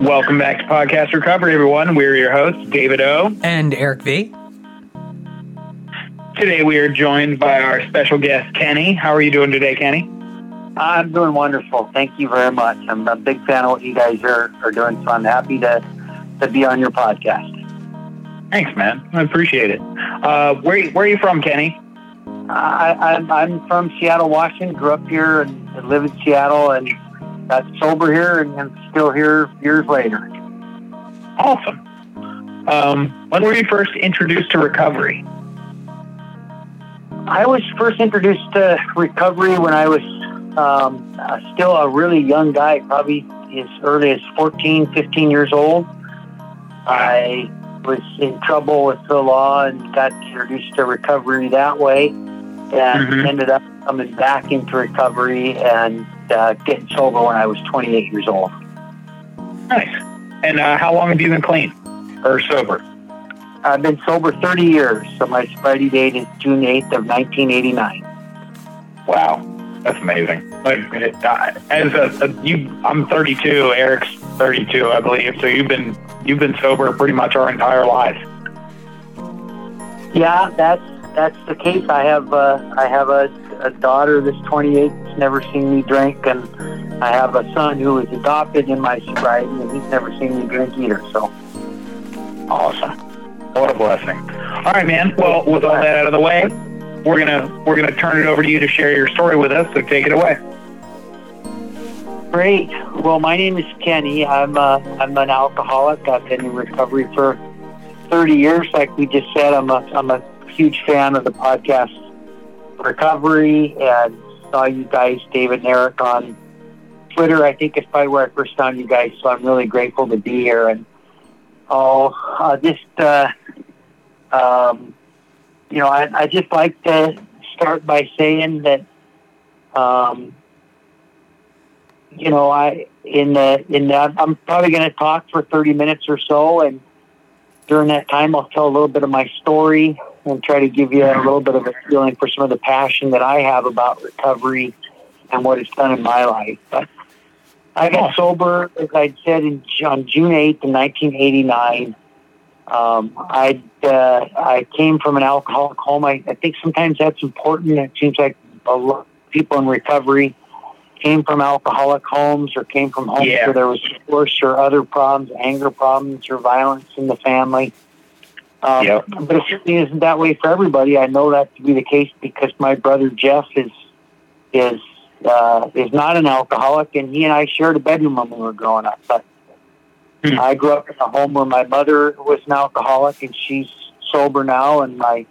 Welcome back to Podcast Recovery, everyone. We're your hosts, David O. And Eric V. Today we are joined by our special guest, Kenny. How are you doing today, Kenny? I'm doing wonderful. Thank you very much. I'm a big fan of what you guys are, are doing, so I'm happy to, to be on your podcast. Thanks, man. I appreciate it. Uh, where, where are you from, Kenny? I, I'm, I'm from Seattle, Washington. Grew up here and live in Seattle and got sober here and, and still here years later. Awesome. Um, when were you first introduced to recovery? I was first introduced to recovery when I was um, uh, still a really young guy, probably as early as 14, 15 years old. I was in trouble with the law and got introduced to recovery that way and mm-hmm. ended up coming back into recovery and uh, getting sober when I was 28 years old. Nice. And uh, how long have you been clean or sober? I've been sober 30 years, so my sobriety date is June 8th of 1989. Wow, that's amazing. Like, uh, as a, a, you, I'm 32. Eric's 32, I believe. So you've been you've been sober pretty much our entire lives. Yeah, that's that's the case. I have uh, I have a, a daughter that's 28. Never seen me drink, and I have a son who was adopted in my sobriety, and he's never seen me drink either. So awesome. What a blessing. All right, man. Well, with all that out of the way, we're gonna we're gonna turn it over to you to share your story with us. So take it away. Great. Well, my name is Kenny. I'm uh, I'm an alcoholic. I've been in recovery for 30 years. Like we just said, I'm a I'm a huge fan of the podcast Recovery and saw you guys, David and Eric, on Twitter. I think it's probably where I first found you guys. So I'm really grateful to be here and Oh, uh, just uh, um, you know, I, I just like to start by saying that, um, you know, I in the in that I'm probably going to talk for 30 minutes or so, and during that time, I'll tell a little bit of my story and try to give you a little bit of a feeling for some of the passion that I have about recovery and what it's done in my life. But I got sober, as I said, in, on June 8th, in 1989. Um, I uh, I came from an alcoholic home. I, I think sometimes that's important. It seems like a lot of people in recovery came from alcoholic homes or came from homes yeah. where there was divorce or other problems, anger problems or violence in the family. Um, yep. But it certainly isn't that way for everybody. I know that to be the case because my brother Jeff is is uh, is not an alcoholic, and he and I shared a bedroom when we were growing up. But mm. I grew up in a home where my mother was an alcoholic, and she's sober now, and my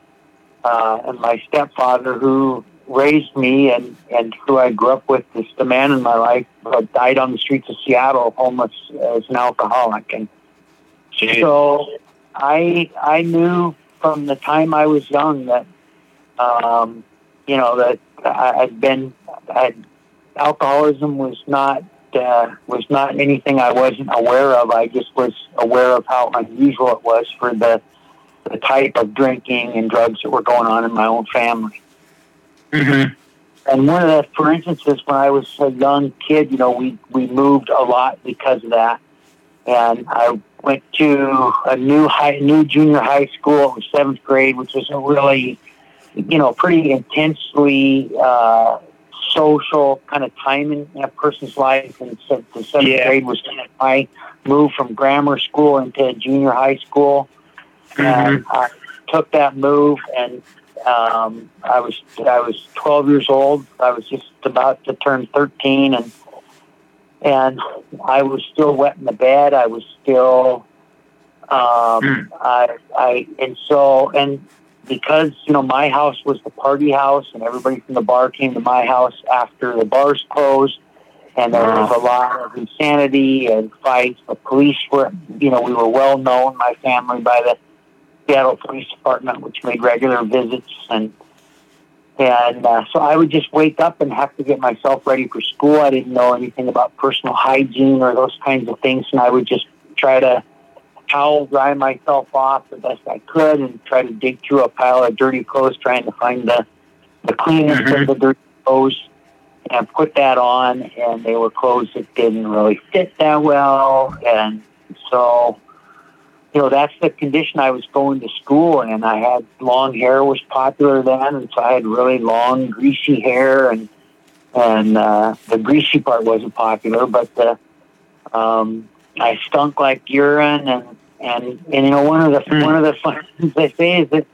uh, and my stepfather, who raised me and and who I grew up with, is the man in my life, uh, died on the streets of Seattle, homeless as an alcoholic, and Jeez. so I I knew from the time I was young that um, you know that I'd been I'd, alcoholism was not uh, was not anything I wasn't aware of. I just was aware of how unusual it was for the the type of drinking and drugs that were going on in my own family. Mm-hmm. And one of the, for instance, is when I was a young kid, you know, we we moved a lot because of that, and I went to a new high, new junior high school. It was seventh grade, which was a really, you know, pretty intensely uh, social kind of time in, a person's life. And so the seventh yeah. grade was kind of my move from grammar school into junior high school. Mm-hmm. And I took that move, and um, I was I was 12 years old. I was just about to turn 13, and and I was still wet in the bed. I was still um, mm. I I and so and because you know my house was the party house and everybody from the bar came to my house after the bars closed and there was a lot of insanity and fights the police were you know we were well known my family by the Seattle Police Department which made regular visits and and uh, so I would just wake up and have to get myself ready for school. I didn't know anything about personal hygiene or those kinds of things, and I would just try to towel dry myself off the best I could and try to dig through a pile of dirty clothes trying to find the, the cleanest mm-hmm. of the dirty clothes. and put that on, and they were clothes that didn't really fit that well, and so you know that's the condition I was going to school in. I had long hair was popular then, and so I had really long, greasy hair, and and uh, the greasy part wasn't popular, but the um, I stunk like urine, and and and you know one of the mm. one of the fun things I say is that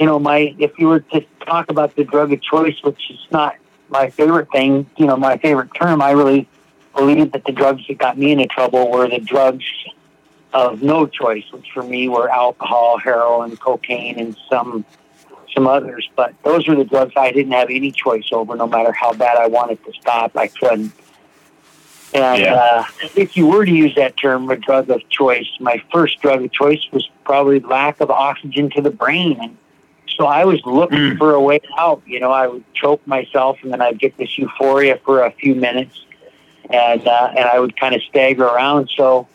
you know my if you were to talk about the drug of choice, which is not my favorite thing, you know my favorite term, I really believe that the drugs that got me into trouble were the drugs of no choice, which for me were alcohol, heroin, cocaine, and some some others. But those were the drugs I didn't have any choice over. No matter how bad I wanted to stop, I couldn't. And yeah. uh, if you were to use that term, a drug of choice, my first drug of choice was probably lack of oxygen to the brain. And so I was looking mm. for a way out. You know, I would choke myself, and then I'd get this euphoria for a few minutes, and uh, and I would kind of stagger around. So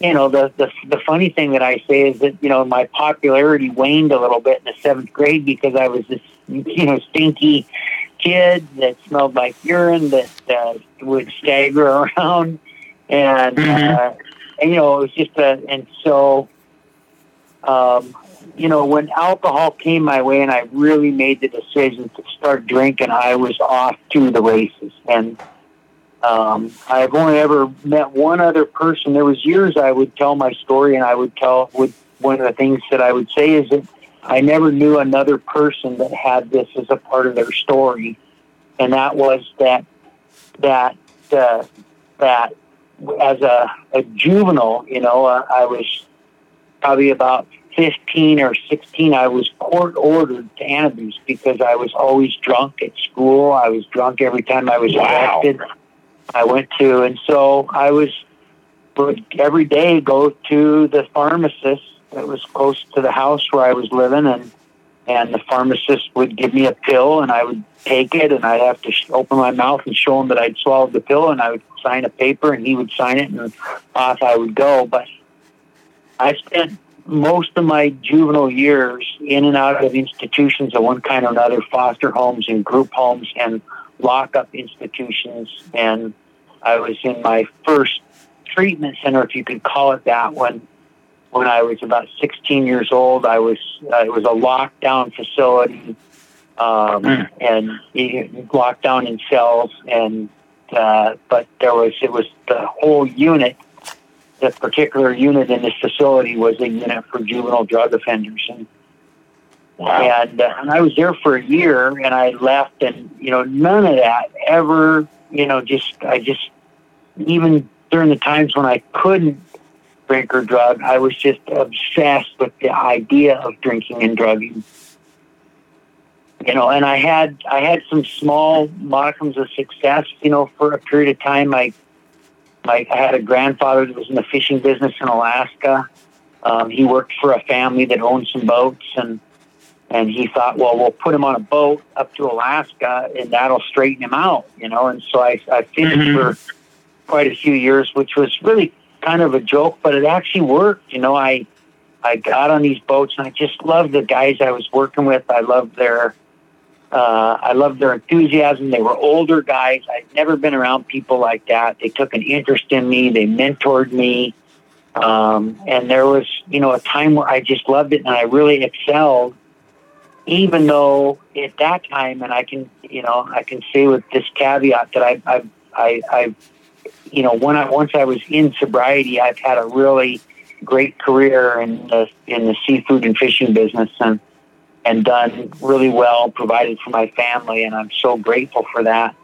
you know, the, the the funny thing that I say is that you know my popularity waned a little bit in the seventh grade because I was this you know stinky kid that smelled like urine that uh, would stagger around, and mm-hmm. uh, and you know it was just a and so. Um, you know, when alcohol came my way and I really made the decision to start drinking, I was off to the races. And um, I've only ever met one other person. There was years I would tell my story, and I would tell. Would one of the things that I would say is that I never knew another person that had this as a part of their story, and that was that that uh, that as a, a juvenile, you know, uh, I was probably about 15 or 16, I was court ordered to Antabuse because I was always drunk at school. I was drunk every time I was wow. arrested. I went to, and so I was would every day go to the pharmacist that was close to the house where I was living, and and the pharmacist would give me a pill, and I would take it, and I'd have to sh- open my mouth and show him that I'd swallowed the pill, and I would sign a paper, and he would sign it, and off I would go. But I spent most of my juvenile years in and out of institutions of one kind or another, foster homes and group homes and lockup institutions, and I was in my first treatment center, if you could call it that, when when I was about 16 years old. I was uh, it was a lockdown facility, um, mm. and locked down in cells, and uh, but there was it was the whole unit. The particular unit in this facility was a unit for juvenile drug offenders, and Wow. And, uh, and I was there for a year and I left and, you know, none of that ever, you know, just, I just, even during the times when I couldn't drink or drug, I was just obsessed with the idea of drinking and drugging. You know, and I had, I had some small modicums of success, you know, for a period of time. I, I, I had a grandfather that was in the fishing business in Alaska. Um, he worked for a family that owned some boats and, and he thought, well, we'll put him on a boat up to Alaska, and that'll straighten him out, you know. And so I, I fished mm-hmm. for quite a few years, which was really kind of a joke, but it actually worked. You know, I I got on these boats, and I just loved the guys I was working with. I loved their uh, I loved their enthusiasm. They were older guys. I'd never been around people like that. They took an interest in me. They mentored me. Um, and there was, you know, a time where I just loved it and I really excelled even though at that time, and I can, you know, I can say with this caveat that I, I, I, I you know, when I once I was in sobriety, I've had a really great career in the in the seafood and fishing business, and and done really well, provided for my family, and I'm so grateful for that.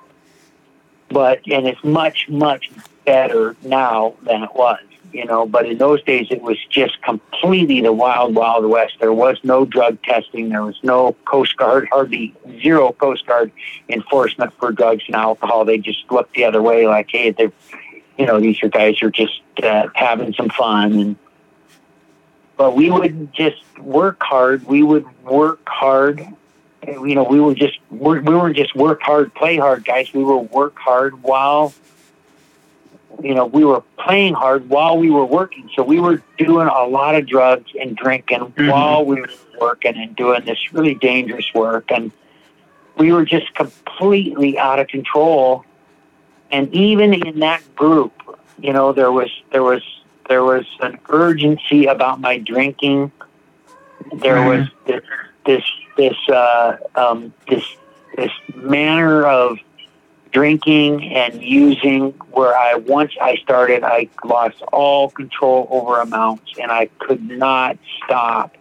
But and it's much much better now than it was you know, but in those days it was just completely the wild, wild west. There was no drug testing. There was no Coast Guard, hardly zero Coast Guard enforcement for drugs and alcohol. They just looked the other way like, hey, they're, you know, these are guys are just uh, having some fun. And, but we wouldn't just work hard. We would work hard. You know, we were just, we weren't just work hard, play hard guys. We would work hard while you know, we were playing hard while we were working. So we were doing a lot of drugs and drinking mm-hmm. while we were working and doing this really dangerous work. And we were just completely out of control. and even in that group, you know, there was there was there was an urgency about my drinking. There Mhm. was this this this uh, um, this this manner of drinking and using where I once I started, I lost all control over amounts, and I could not stop.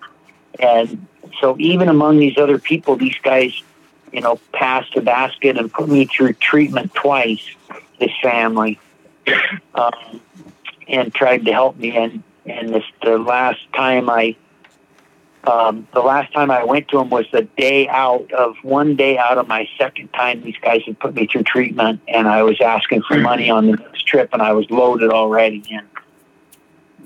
And so, even among these other people, these guys, you know, passed the basket and put me through treatment twice. This family, um, and tried to help me. And and this the last time I. Um, the last time I went to them was the day out of one day out of my second time these guys had put me through treatment, and I was asking for money on the next trip, and I was loaded already. And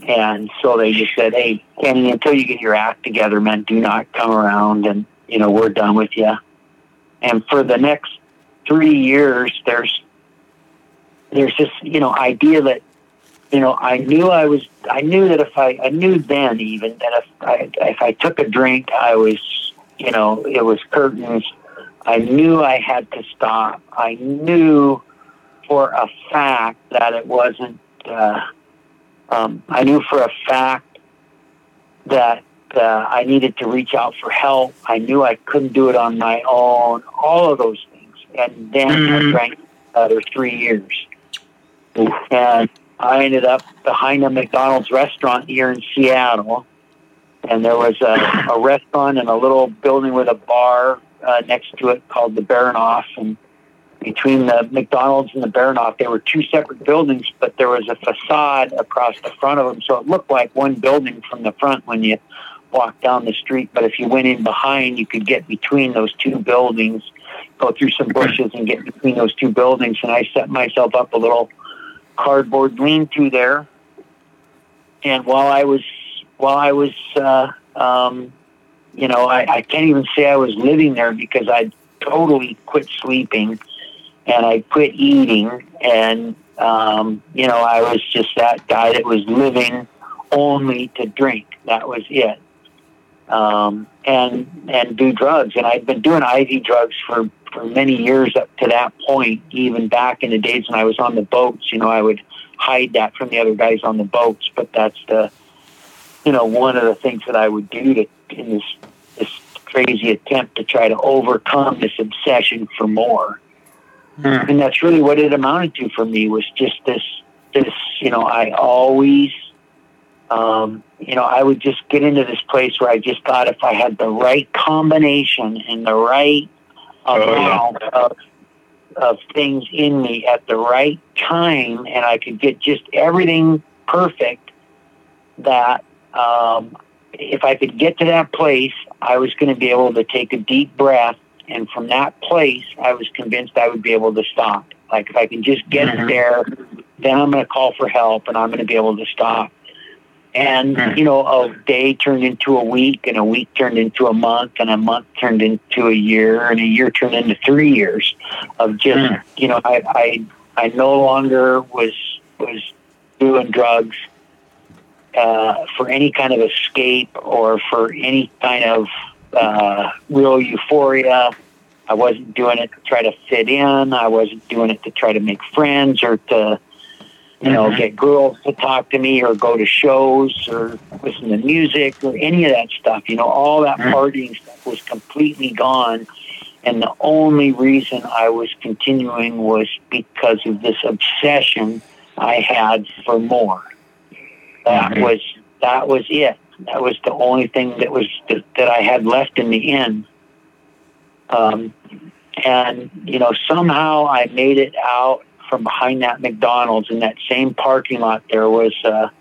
and so they just said, "Hey, Kenny, until you get your act together, man, do not come around, and you know we're done with you." And for the next three years, there's there's this you know idea that you know I knew I was I knew that if I I knew then even that if I if I took a drink, I was you know it was curtains. I knew I had to stop. I knew for a fact that it wasn't. Uh, um, I knew for a fact that uh, I needed to reach out for help. I knew I couldn't do it on my own. All of those things, and then I Mhm. drank another three years, and I ended up behind a McDonald's restaurant here in Seattle, and there was a, a restaurant and a little building with a bar uh, next to it called the Baranof, and between the McDonald's and the Baranof, there were two separate buildings, but there was a facade across the front of them, so it looked like one building from the front when you walked down the street. But if you went in behind, you could get between those two buildings, go through some bushes, and get between those two buildings. And I set myself up a little cardboard lean-to there, and while I was while I was uh, um, you know, I, I can't even say I was living there because I totally quit sleeping and I quit eating. And, um, you know, I was just that guy that was living only to drink. That was it. Um, and, and do drugs. And I'd been doing IV drugs for, for many years up to that point, even back in the days when I was on the boats, you know, I would hide that from the other guys on the boats, but that's the, you know, one of the things that I would do to, in this, this crazy attempt to try to overcome this obsession for more. Mm. And that's really what it amounted to for me was just this, this, you know, I always, um, you know, I would just get into this place where I just thought if I had the right combination and the right Oh, yeah. amount of, of things in me at the right time and I could get just everything perfect that um, if I could get to that place, I was going to be able to take a deep breath. And from that place, I was convinced I would be able to stop. Like if I can just get Mhm. there, then I'm going to call for help and I'm going to be able to stop. And, Mhm. you know, a day turned into a week and a week turned into a month and a month turned into a year and a year turned into three years of just, Mhm. you know, I, I, I no longer was, was doing drugs uh, for any kind of escape or for any kind of uh, real euphoria. I wasn't doing it to try to fit in. I wasn't doing it to try to make friends or to, you know, Mhm. get girls to talk to me or go to shows or listen to music or any of that stuff. You know, all that Mhm. partying stuff was completely gone. And the only reason I was continuing was because of this obsession I had for more. That Mhm. was that was it. That was the only thing that was that, that I had left in the end. Um, and you know, somehow I made it out from behind that McDonald's in that same parking lot. There was a,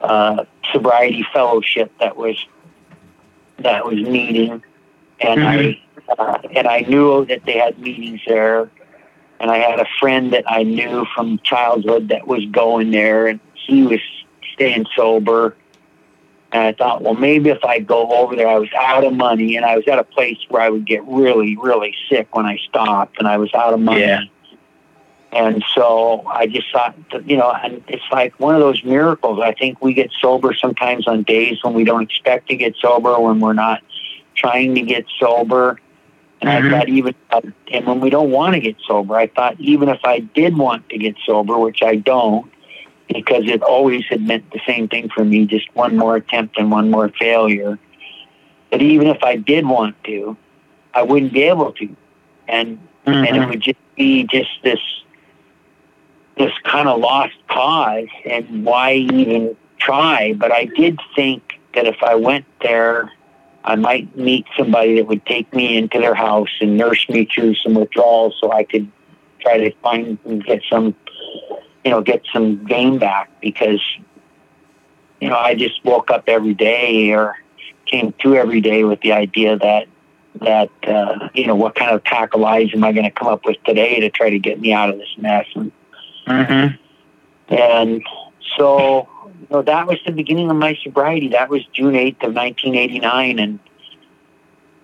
a sobriety fellowship that was that was meeting, and I uh, and I knew that they had meetings there. And I had a friend that I knew from childhood that was going there, and he was staying sober. And I thought, well, maybe if I go over there, I was out of money, and I was at a place where I would get really, really sick when I stopped, and I was out of money. Yeah. And so I just thought, that, you know, and it's like one of those miracles. I think we get sober sometimes on days when we don't expect to get sober, when we're not trying to get sober. And mm-hmm. I thought even, and when we don't want to get sober, I thought even if I did want to get sober, which I don't, because it always had meant the same thing for me, just one more attempt and one more failure. That even if I did want to, I wouldn't be able to, and mm-hmm. and it mm-hmm. would just be just this this kind of lost cause, and why even try? But I did think that if I went there I might meet somebody that would take me into their house and nurse me through some withdrawals so I could try to find and get some, you know, get some gain back because, you know, I just woke up every day or came to every day with the idea that, that, uh, you know, what kind of pack of lies am I going to come up with today to try to get me out of this mess? And, mm-hmm. and so you know, that was the beginning of my sobriety. That was June 8th of 1989. And,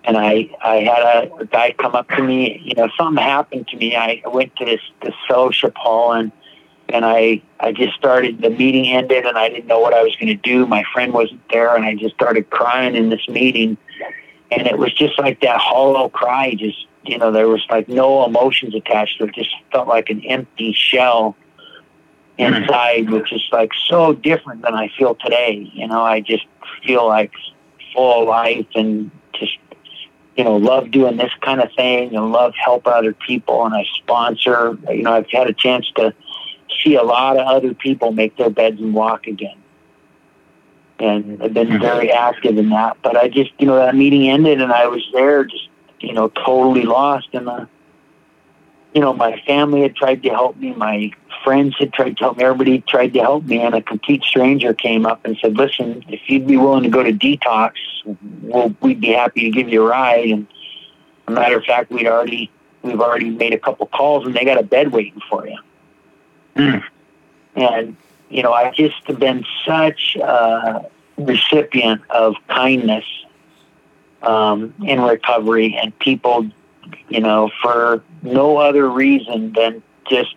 and I, I had a, a guy come up to me, you know, something happened to me. I went to this, this fellowship hall and, and I, I just started, the meeting ended and I didn't know what I was going to do. My friend wasn't there and I just started crying in this meeting. And it was just like that hollow cry, just, you know, there was like no emotions attached to it. Just felt like an empty shell inside, which is like so different than I feel today. You know, I just feel like full of life and just, you know, love doing this kind of thing and love helping other people. And I sponsor, you know, I've had a chance to see a lot of other people make their beds and walk again. And I've been mm-hmm. very active in that. But I just, you know, that meeting ended and I was there just, you know, totally lost And, the, you know, my family had tried to help me. My friends had tried to help me. Everybody tried to help me. And a complete stranger came up and said, listen, if you'd be willing to go to detox, we'll, we'd be happy to give you a ride. And a matter of fact, we'd already, we've already made a couple calls and they got a bed waiting for you. Mm. And, you know, I've just been such a recipient of kindness um, in recovery and people you know, for no other reason than just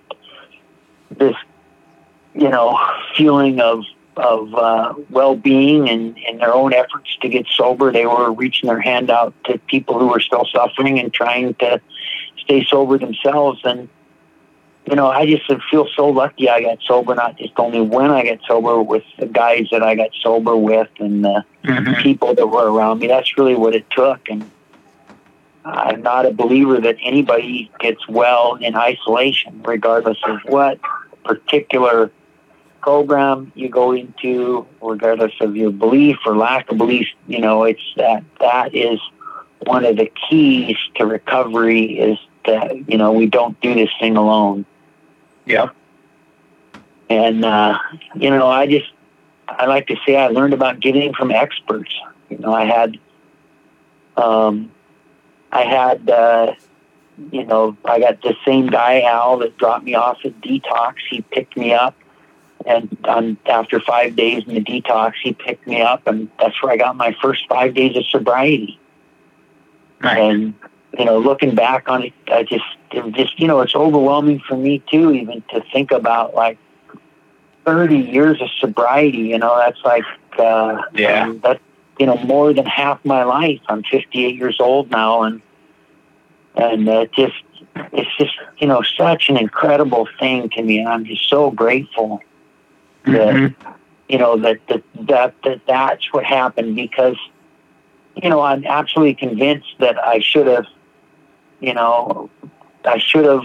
this, you know, feeling of of uh, well-being and, and their own efforts to get sober. They were reaching their hand out to people who were still suffering and trying to stay sober themselves. And you know, I just feel so lucky I got sober, not just only when I got sober, with the guys that I got sober with and the mm-hmm. people that were around me. That's really what it took. And I'm not a believer that anybody gets well in isolation, regardless of what particular program you go into, regardless of your belief or lack of belief. You know, it's that that is one of the keys to recovery is that you know we don't do this thing alone. Yeah. And uh, you know, I just I like to say I learned about giving from experts. You know, I had um, I had, uh, you know, I got the same guy, Al, that dropped me off at detox. He picked me up. And on, after five days in the detox, he picked me up, and that's where I got my first five days of sobriety. Nice. And you know, looking back on it, I just, it just, you know, it's overwhelming for me too, even to think about like 30 years of sobriety. You know, that's like, uh, yeah, um, that's you know, more than half my life. I'm 58 years old now, and and uh, just it's just you know such an incredible thing to me, and I'm just so grateful that mm-hmm. you know that, that that that that's what happened because you know I'm absolutely convinced that I should have you know I should have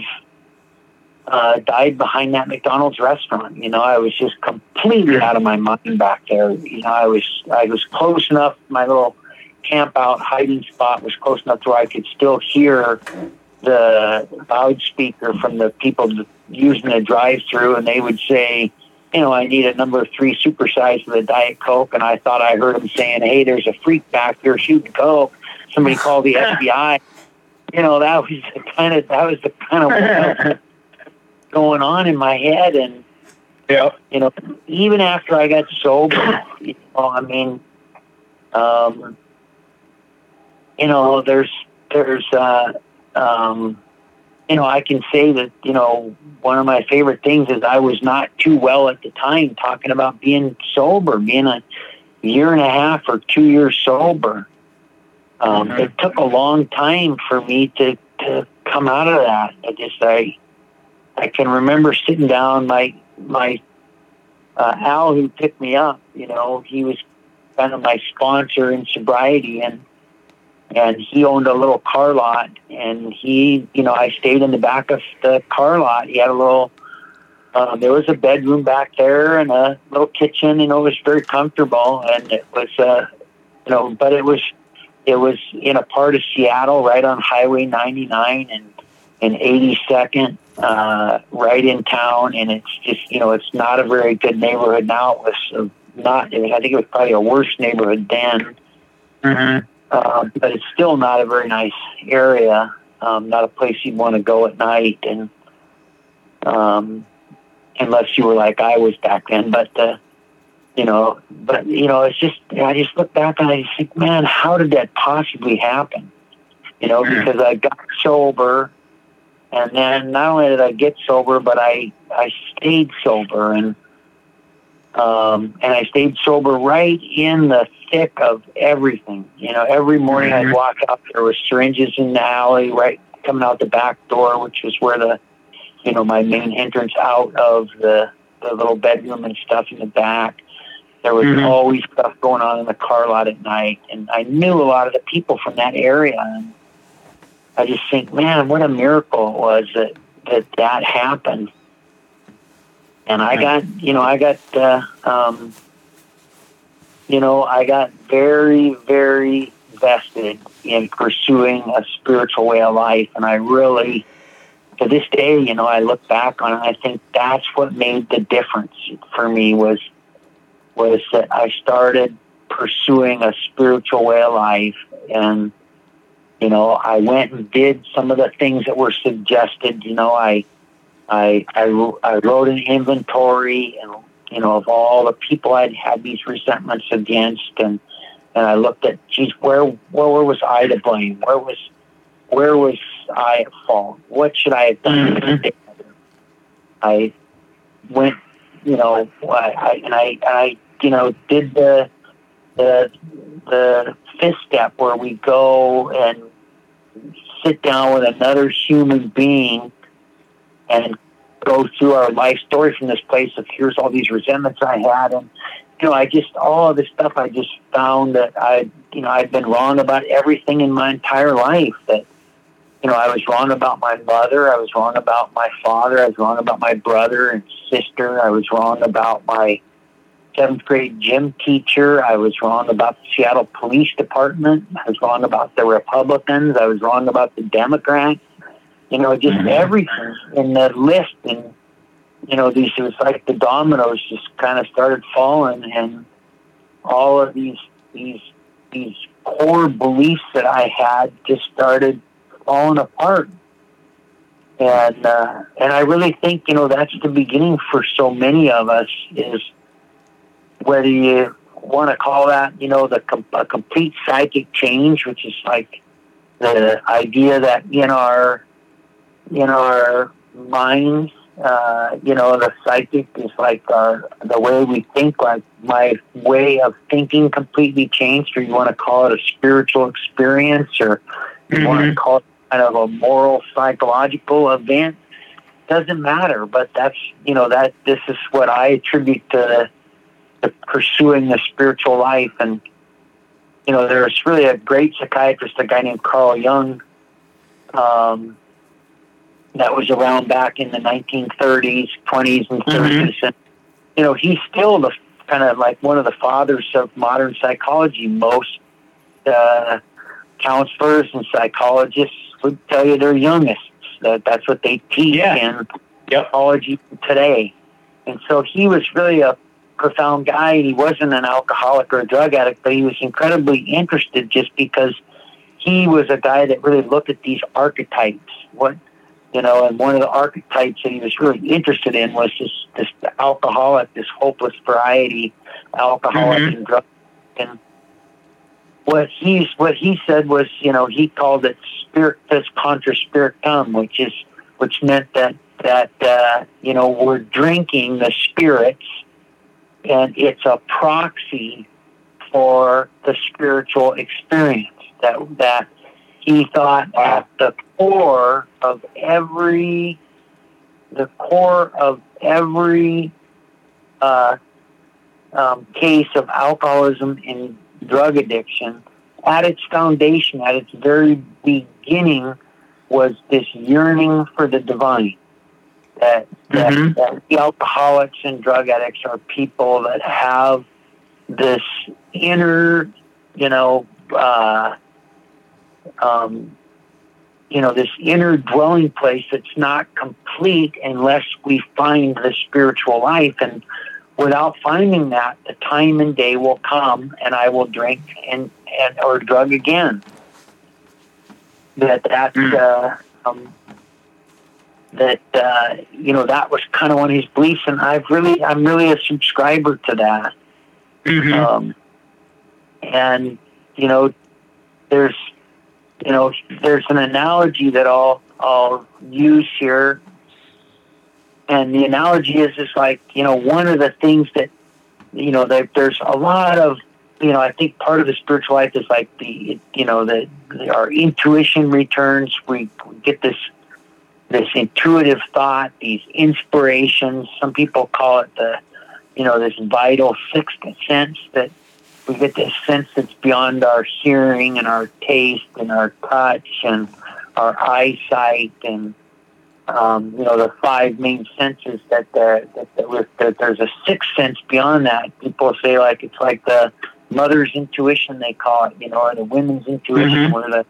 uh, died behind that McDonald's restaurant. You know, I was just completely out of my mind back there. You know, I was I was close enough. My little camp out hiding spot was close enough to where I could still hear the loudspeaker from the people using the drive-through, and they would say, you know, I need a number three supersize with the Diet Coke, and I thought I heard them saying, "Hey, there's a freak back there shooting coke." Somebody called the FBI. You know, that was the kind of that was the kind of going on in my head and yeah. you know even after i got sober you know i mean um you know there's there's uh um you know i can say that you know one of my favorite things is i was not too well at the time talking about being sober being a year and a half or two years sober Um. It took a long time for me to, to come out of that. I just I I can remember sitting down. My my uh, Al, who picked me up, you know, he was kind of my sponsor in sobriety, and and he owned a little car lot, and he, you know, I stayed in the back of the car lot. He had a little. Uh, there was a bedroom back there and a little kitchen. You know, it was very comfortable, and it was, uh, you know, but it was, it was in a part of Seattle, right on Highway 99 and and 82nd, uh, right in town. And it's just, you know, it's not a very good neighborhood now. It was not. I think it was probably a worse neighborhood then Mm-hmm. uh, but it's still not a very nice area. Um, not a place you'd want to go at night, and um, unless you were like I was back then. But uh, you know, but you know, it's just I just look back and I just think, man, how did that possibly happen? You know, because I got sober, and then not only did I get sober, but I I stayed sober and. Um, and I stayed sober right in the thick of everything. You know, every morning I'd Mhm. walk up, there were syringes in the alley, right coming out the back door, which was where the, you know, my main entrance out of the, the little bedroom and stuff in the back. There was Mhm. always stuff going on in the car lot at night, and I knew a lot of the people from that area. And I just think, man, what a miracle it was that that, that happened. And I got, you know, I got, uh, um, you know, I got very, very vested in pursuing a spiritual way of life, and I really, to this day, you know, I look back on it. I think that's what made the difference for me was was that I started pursuing a spiritual way of life, and you know, I went and did some of the things that were suggested. You know, I I, I, I wrote an inventory and you know of all the people I'd had these resentments against, and and I looked at, geez, where where, where was I to blame? Where was where was I at fault? What should I have done? I went, you know, I, I and I I you know did the the the fifth step where we go and sit down with another human being and go through our life story from this place of here's all these resentments I had. And you know I just all of this stuff I just found that I you know I'd been wrong about everything in my entire life that you know I was wrong about my mother I was wrong about my father I was wrong about my brother and sister I was wrong about my seventh grade gym teacher I was wrong about the Seattle Police Department I was wrong about the Republicans I was wrong about the Democrats you know, just Mhm. everything in the list. And, you know, these, it was like the dominoes just kind of started falling and all of these, these, these core beliefs that I had just started falling apart. And, uh, and I really think, you know, that's the beginning for so many of us is whether you want to call that, you know, the com- a complete psychic change, which is like the idea that in our in our minds, uh, you know, the psychic is like our the way we think. Like my way of thinking completely changed, or you want to call it a spiritual experience, or you want to call it kind of a moral psychological event. Doesn't matter, but that's you know that this is what I attribute to, to pursuing the spiritual life, and you know there's really a great psychiatrist, a guy named Carl Jung. Um, that was around back in the 1930s, 20s, and 30s. And, you know, he's still the kind of like one of the fathers of modern psychology. Most uh, counselors and psychologists would tell you they're Jungists. That that's what they teach Yeah. in Yep. psychology today. And so he was really a profound guy. He wasn't an alcoholic or a drug addict, but he was incredibly interested just because he was a guy that really looked at these archetypes. What you know, and one of the archetypes that he was really interested in was this this alcoholic, this hopeless variety alcoholic Mhm. and drug. And what he's what he said was, you know, he called it spiritus contra spiritum, which is which meant that that uh, you know we're drinking the spirits, and it's a proxy for the spiritual experience that that he thought at the core of every the core of every uh, um, case of alcoholism and drug addiction, at its foundation, at its very beginning, was this yearning for the divine. That, that, Mhm. that the alcoholics and drug addicts are people that have this inner, you know, uh, um, you know, this inner dwelling place that's not complete unless we find the spiritual life. And without finding that, the time and day will come, and I will drink and, and or drug again. That that's Mm. uh, um, that uh, you know that was kind of one of his beliefs, and I've really I'm really a subscriber to that. Mhm. Um, and you know, there's you know there's an analogy that I'll I'll use here, and the analogy is is like you know one of the things that you know that there's a lot of you know I think part of the spiritual life is like the you know the, the our intuition returns. We get this this intuitive thought, these inspirations. Some people call it the you know, this vital sixth sense that we get this sense that's beyond our hearing and our taste and our touch and our eyesight and um, you know the five main senses that there that, that, there's a sixth sense beyond that. People say like it's like the mother's intuition they call it, you know, or the women's intuition Mhm. where the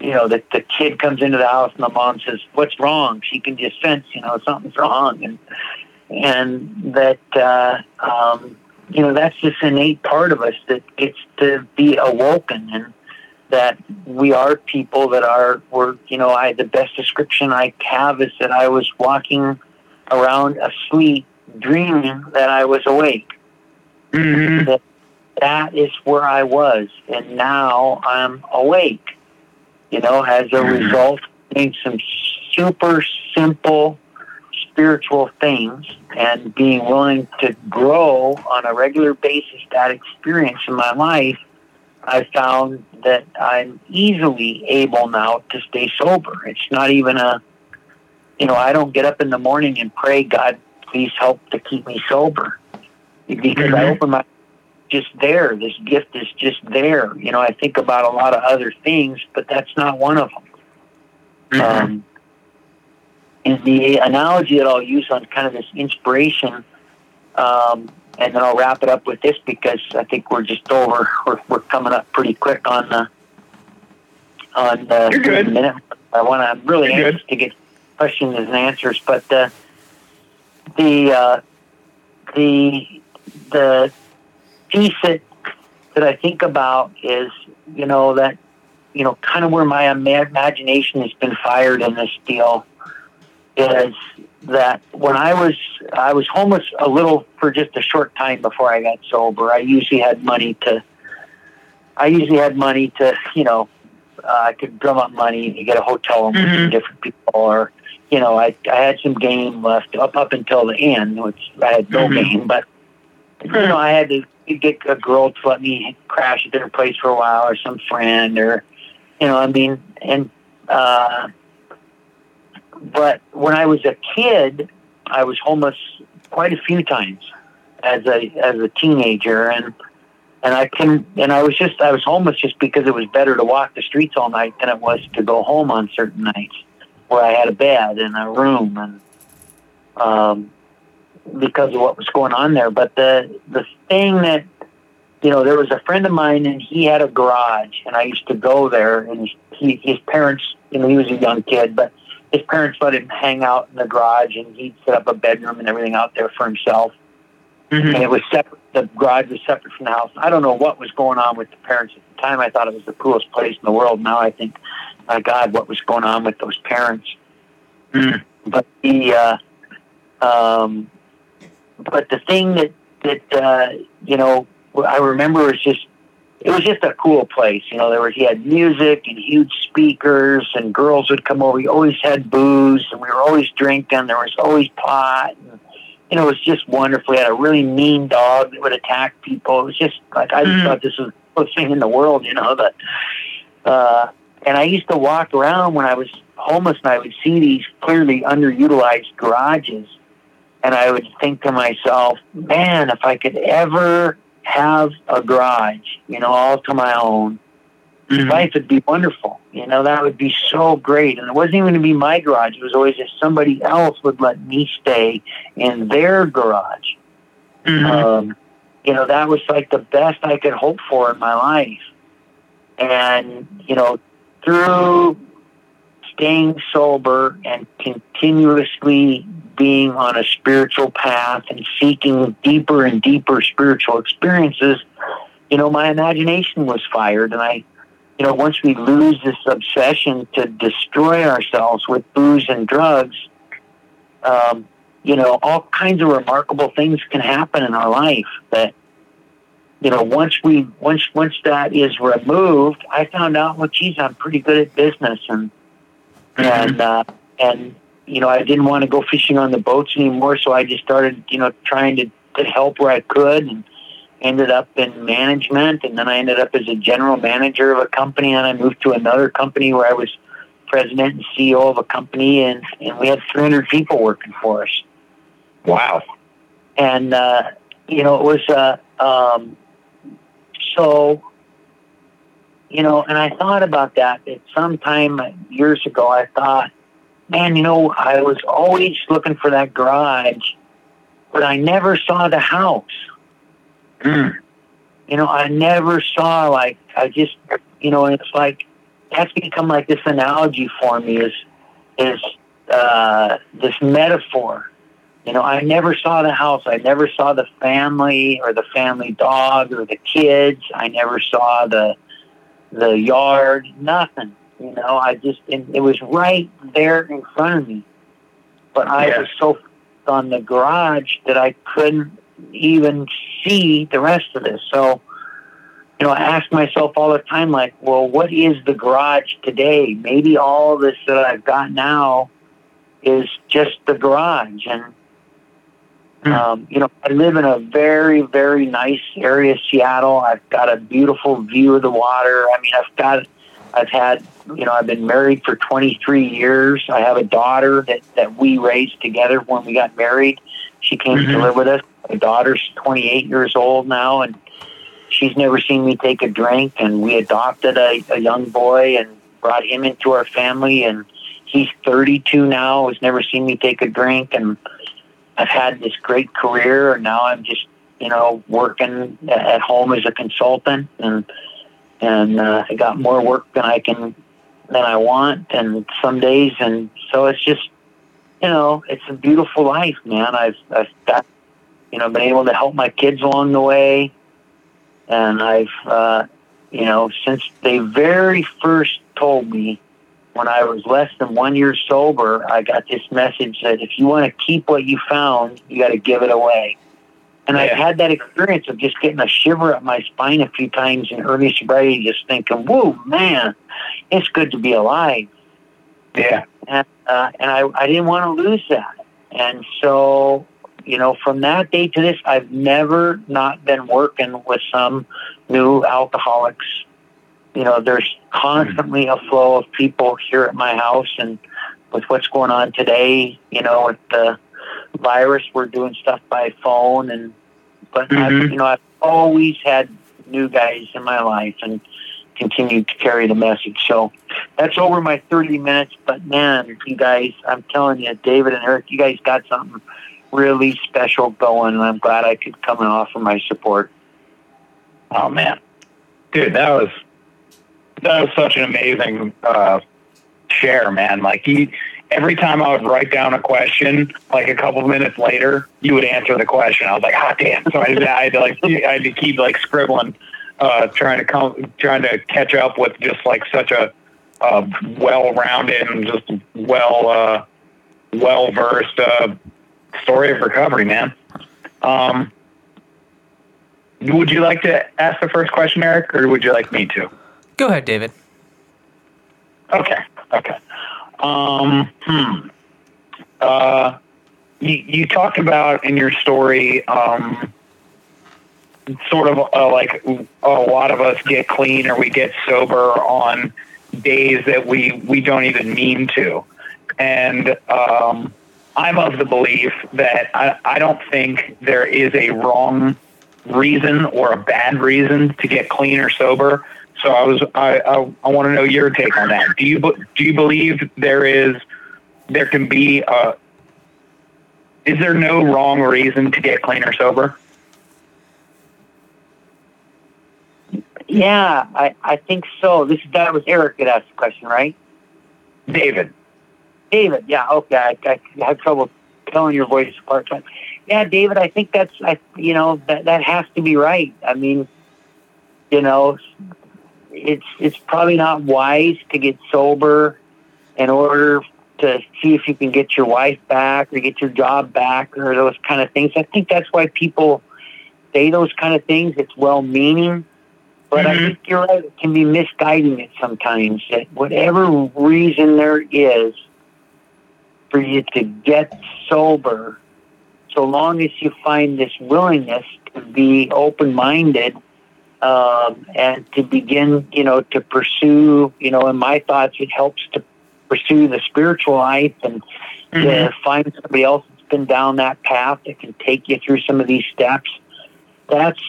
you know the the kid comes into the house and the mom says what's wrong. She can just sense you know something's wrong and and that uh, um, you know that's this innate part of us that gets to be awoken and that we are people that are we're you know I the best description I have is that I was walking around asleep dreaming that I was awake Mhm. that is where I was and now I'm awake you know as a Mhm. result doing some super simple spiritual things and being willing to grow on a regular basis that experience in my life, I found that I'm easily able now to stay sober. It's not even a, you know, I don't get up in the morning and pray, God, please help to keep me sober. Because I Mhm. open my, just there. This gift is just there. You know, I think about a lot of other things, but that's not one of them. Mhm. Um, and the analogy that I'll use on kind of this inspiration, um, and then I'll wrap it up with this because I think we're just over. We're, we're coming up pretty quick on the on the You're good. minute. I want to. I'm really You're anxious to get questions and answers, but uh, the uh, the the piece that that I think about is you know that you know kind of where my imagination has been fired in this deal is that when I was I was homeless a little for just a short time before I got sober. I usually had money to I usually had money to you know uh, I could drum up money to get a hotel room with some Mhm. different people or you know I I had some game left up up until the end which I had no Mhm. game but you know I had to get a girl to let me crash at their place for a while or some friend or you know I mean and uh but when I was a kid, I was homeless quite a few times as a as a teenager, and and I can and I was just I was homeless just because it was better to walk the streets all night than it was to go home on certain nights where I had a bed and a room and um, because of what was going on there. But the the thing that you know, there was a friend of mine and he had a garage, and I used to go there, and he, his parents, you know, he was a young kid, but his parents let him hang out in the garage and he'd set up a bedroom and everything out there for himself. Mhm. And it was separate. The garage was separate from the house. I don't know what was going on with the parents at the time. I thought it was the coolest place in the world. Now I think, my God, what was going on with those parents? Mhm. But the, uh, um, but the thing that that uh, you know I remember was just it was just a cool place. You know, there was he had music and huge speakers, and girls would come over. He always had booze, and we were always drinking. There was always pot. And, you know, it was just wonderful. He had a really mean dog that would attack people. It was just like I just Mhm. thought this was the coolest thing in the world. You know, that uh, and I used to walk around when I was homeless, and I would see these clearly underutilized garages, and I would think to myself, "Man, if I could ever have a garage, you know, all to my own." Mhm. life would be wonderful. You know, that would be so great. And it wasn't even to be my garage. It was always if somebody else would let me stay in their garage. Mhm. Um, you know, that was like the best I could hope for in my life. And, you know, through staying sober and continuously being on a spiritual path and seeking deeper and deeper spiritual experiences, you know, my imagination was fired. And I, you know, once we lose this obsession to destroy ourselves with booze and drugs, um, you know, all kinds of remarkable things can happen in our life that, you know, once we, once, once that is removed, I found out, well, geez, I'm pretty good at business and, and, uh, and, you know, I didn't want to go fishing on the boats anymore. So I just started, you know, trying to, to help where I could and ended up in management. And then I ended up as a general manager of a company and I moved to another company where I was president and CEO of a company and, and we had 300 people working for us Wow. and uh, you know it was uh, um, so you know and i thought about that at some time years ago i thought man you know i was always looking for that garage but i never saw the house Mm. you know i never saw like i just you know and it's like that's become like this analogy for me is is uh, this metaphor you know, I never saw the house. I never saw the family or the family dog or the kids. I never saw the the yard. Nothing. You know, I just and it was right there in front of me. But I Yeah. was so on the garage that I couldn't even see the rest of this. So, you know, I ask myself all the time, like, well, what is the garage today? Maybe all this that I've got now is just the garage and. Um, you know, I live in a very, very nice area, of Seattle. I've got a beautiful view of the water. I mean, I've got, I've had, you know, I've been married for 23 years. I have a daughter that, that we raised together when we got married. She came to Mhm. live with us. My daughter's 28 years old now, and she's never seen me take a drink. And we adopted a, a young boy and brought him into our family. And he's 32 now, has never seen me take a drink. And I've had this great career, and now I'm just you know working at home as a consultant, and and uh, I got more work than I can than I want, and some days, and so it's just you know it's a beautiful life, man. I've I've got you know been able to help my kids along the way, and I've uh, you know since they very first told me when I was less than one year sober, I got this message that if you want to keep what you found, you got to give it away. And I've had that experience of just getting a shiver up my spine a few times in early sobriety, just thinking, "Whoa, man, it's good to be alive." Yeah. and uh, and I, I didn't want to lose that. And so, you know, from that day to this, I've never not been working with some new alcoholics. You know, there's constantly a flow of people here at my house, and with what's going on today, you know, with the virus, we're doing stuff by phone, and but I've, Mhm. you know, I've always had new guys in my life, and continue to carry the message. So that's over my 30 minutes. But man, you guys, I'm telling you, David and Eric, you guys got something really special going, and I'm glad I could come and offer my support. Oh man, dude, that was that was such an amazing uh, share, man. Like you, every time I would write down a question, like a couple minutes later, you would answer the question. I was like, ah, damn. So I, I had to like, I had to keep like scribbling, uh, trying to come, trying to catch up with just like such a, uh, well-rounded and just well, uh, well-versed uh, story of recovery, man. Um, would you like to ask the first question, Eric, or would you like me to? Go ahead, David. Okay. Okay. Um, hmm. Uh, you, you talked about in your story um, sort of uh, like a lot of us get clean or we get sober on days that we we don't even mean to, and um, I'm of the belief that I, I don't think there is a wrong reason or a bad reason to get clean or sober. So I was I I, I want to know your take on that. Do you do you believe there is there can be a is there no wrong reason to get clean or sober? Yeah, I, I think so. This that was Eric that asked the question, right? David. David, yeah, okay. I, I have trouble telling your voice apart. But yeah, David, I think that's I you know that that has to be right. I mean, you know, it's it's probably not wise to get sober in order to see if you can get your wife back or get your job back or those kind of things. I think that's why people say those kind of things. It's well meaning. But mm-hmm. I think you're right. It can be misguiding it sometimes. That whatever reason there is for you to get sober, so long as you find this willingness to be open minded um, and to begin, you know, to pursue, you know, in my thoughts, it helps to pursue the spiritual life and mm-hmm. to find somebody else that's been down that path that can take you through some of these steps. That's,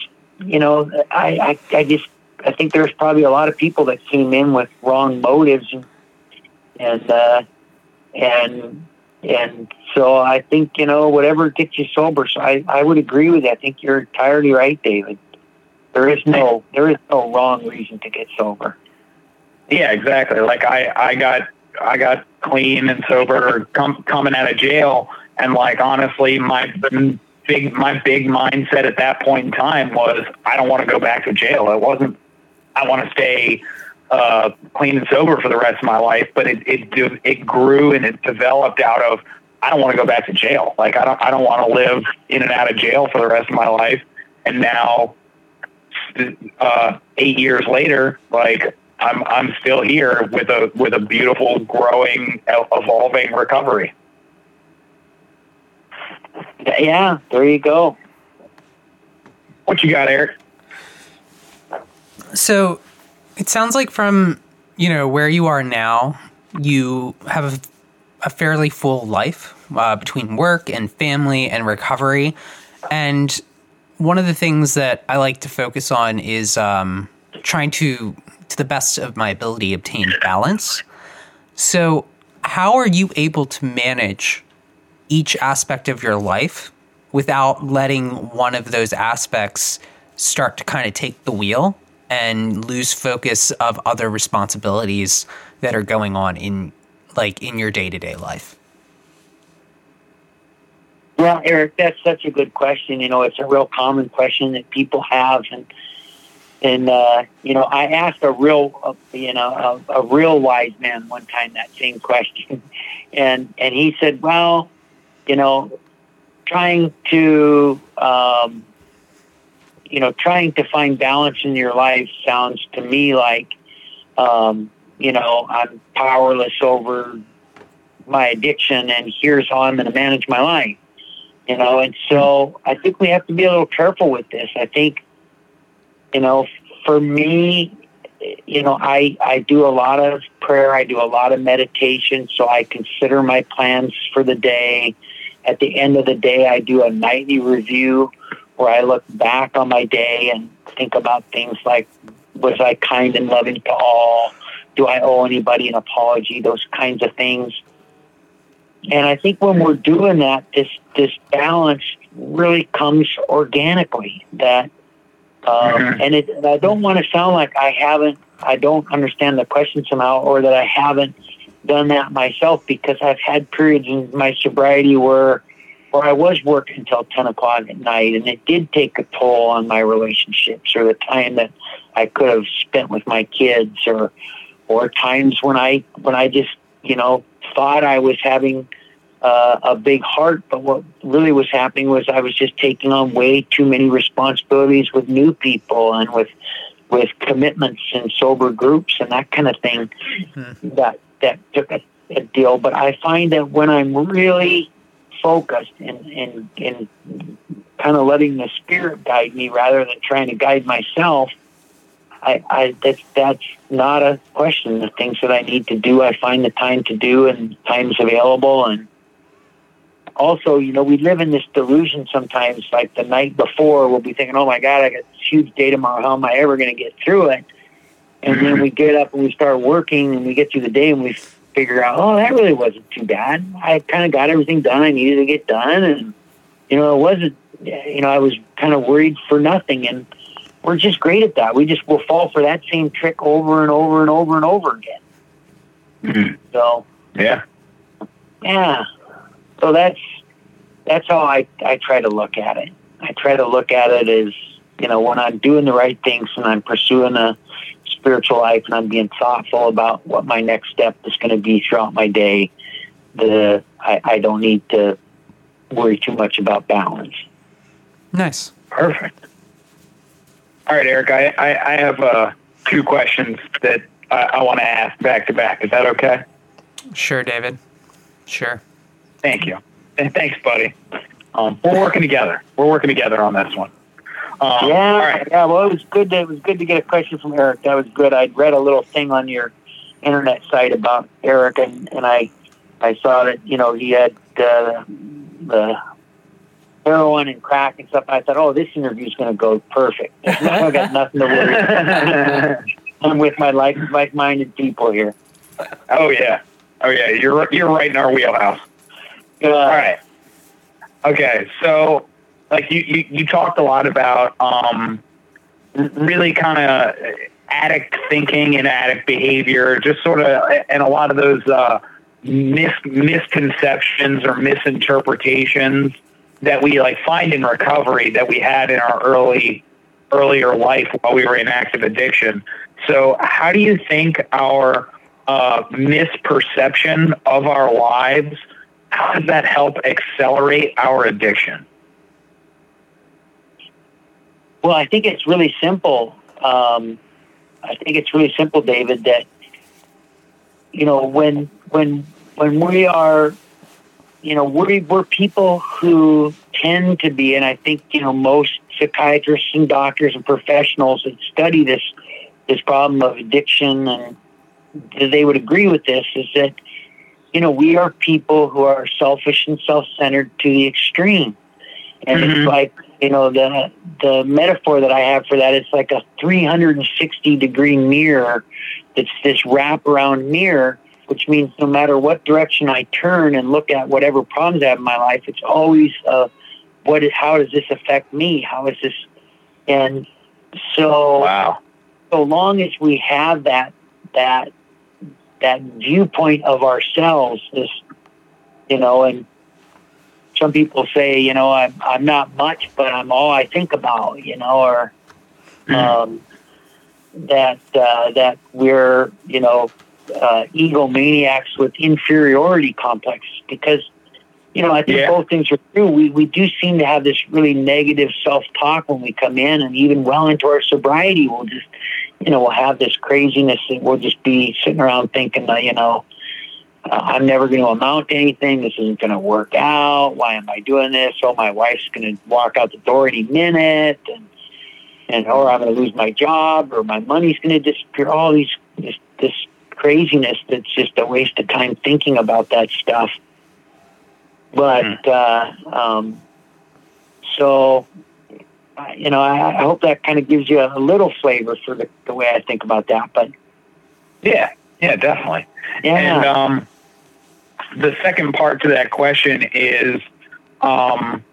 you know, I, I, I just I think there's probably a lot of people that came in with wrong motives and and uh, and and so I think you know whatever gets you sober. So I I would agree with you. I think you're entirely right, David. There is no there is no wrong reason to get sober. Yeah, exactly. Like I I got I got clean and sober com- coming out of jail, and like honestly, my big my big mindset at that point in time was I don't want to go back to jail. It wasn't I want to stay uh, clean and sober for the rest of my life. But it it it grew and it developed out of I don't want to go back to jail. Like I don't I don't want to live in and out of jail for the rest of my life. And now, uh, eight years later, like I'm I'm still here with a with a beautiful, growing, evolving recovery. Yeah, there you go. What you got, Eric? So it sounds like from, you know, where you are now, you have a, a fairly full life uh, between work and family and recovery. And one of the things that I like to focus on is um, trying to, to the best of my ability, obtain balance. So, how are you able to manage each aspect of your life without letting one of those aspects start to kind of take the wheel and lose focus of other responsibilities that are going on in like in your day-to-day life well eric that's such a good question. You know it's a real common question that people have. And and uh, you know i asked a real uh, you know a, a real wise man one time that same question. And and he said well you know trying to um, you know, trying to find balance in your life sounds to me like, um, you know, I'm powerless over my addiction and here's how I'm going to manage my life. You know, and so I think we have to be a little careful with this. I think, you know, for me, you know, I, I do a lot of prayer. I do a lot of meditation. So I consider my plans for the day. At the end of the day, I do a nightly review where I look back on my day and think about things like, was I kind and loving to all? Do I owe anybody an apology? Those kinds of things. And I think when we're doing that, this this balance really comes organically. That, um, mm-hmm. and, it, and I don't want to sound like I haven't, I don't understand the question somehow, or that I haven't done that myself because I've had periods in my sobriety where where I was working until 10 o'clock at night, and it did take a toll on my relationships or the time that I could have spent with my kids or or times when I when I just you know thought I was having uh, a big heart, but what really was happening was I was just taking on way too many responsibilities with new people and with with commitments and sober groups and that kind of thing. Mm-hmm. That that took a, a deal. But I find that when I'm really focused and, and, and kind of letting the spirit guide me rather than trying to guide myself. I, I that's that's not a question. The things that I need to do, I find the time to do, and time's available. And also, you know, we live in this delusion sometimes. Like the night before, we'll be thinking, "Oh my God, I got this huge day tomorrow. How am I ever going to get through it?" And then we get up and we start working, and we get through the day, and we figure out, "Oh, that really wasn't too bad. I kind of got everything done I needed to get done, and you know, it wasn't. You know, I was kind of worried for nothing, and." We're just great at that. We just will fall for that same trick over and over and over and over again. Mhm. So Yeah. yeah, so that's that's how I I try to look at it. I try to look at it as you know when I'm doing the right things and I'm pursuing a spiritual life and I'm being thoughtful about what my next step is going to be throughout my day. The I, I don't need to worry too much about balance. Nice. Perfect. All right, Eric. I I, I have uh, two questions that I, I want to ask back to back. Is that okay? Sure, David. Sure. Thank you. And thanks, buddy. Um, we're working together. We're working together on this one. Um, Yeah, All right. yeah. Well, it was good. To, it was good to get a question from Eric. That was good. I'd read a little thing on your internet site about Eric, and, and I I saw that you know he had uh, the heroin and crack and stuff. I thought, oh, this interview's going to go perfect. I got nothing to worry. I'm with my like like-minded people here. oh yeah. Oh yeah. You're you're right in our wheelhouse. Uh, All right. Okay. So, like you, you, you talked a lot about um, really kind of addict thinking and addict behavior, just sort of, and a lot of those uh, mis- misconceptions or misinterpretations that we like find in recovery that we had in our early earlier life while we were in active addiction. So, how do you think our uh, misperception of our lives how does that help accelerate our addiction? Well, I think it's really simple. Um, I think it's really simple, David. That you know when when when we are, you know, we we're people who tend to be, and I think you know most psychiatrists and doctors and professionals that study this this problem of addiction and they would agree with this is that you know we are people who are selfish and self-centered to the extreme and Mhm. it's like you know the the metaphor that I have for that it's like a 360 degree mirror it's this wraparound mirror which means no matter what direction I turn and look at whatever problems I have in my life it's always uh, what is how does this affect me how is this and so Wow. so long as we have that that that viewpoint of ourselves, this you know, and some people say, you know, I'm I'm not much, but I'm all I think about, you know, or um, that uh, that we're you know uh, egomaniacs with inferiority complexes because you know I think Yeah. both things are true. We we do seem to have this really negative self talk when we come in, and even well into our sobriety, we'll just you know we'll have this craziness, and we'll just be sitting around thinking, that, you know. Uh, I'm never going to amount to anything. This isn't going to work out. Why am I doing this? Oh, my wife's going to walk out the door any minute, and and or I'm going to lose my job, or my money's going to disappear. All these this, this craziness that's just a waste of time thinking about that stuff. But uh, um, so, you know, I, I hope that kind of gives you a little flavor for the, the way I think about that. But Yeah, yeah, definitely. yeah, And um, the second part to that question is um,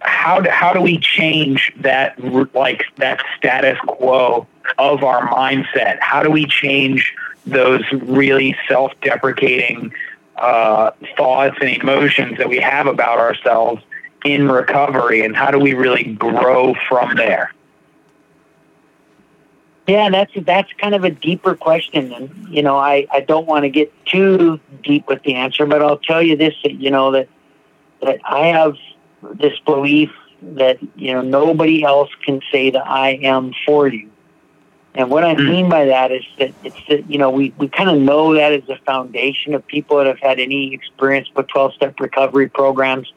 how do, how do we change that like that status quo of our mindset? How do we change those really self-deprecating uh, thoughts and emotions that we have about ourselves in recovery, and how do we really grow from there? Yeah, that's that's kind of a deeper question, and you know, I, I don't want to get too deep with the answer, but I'll tell you this: that you know that that I have this belief that you know nobody else can say that I am for you, and what I Mm. mean by that is that it's that you know we we kind of know that as a foundation of people that have had any experience with twelve step recovery programs.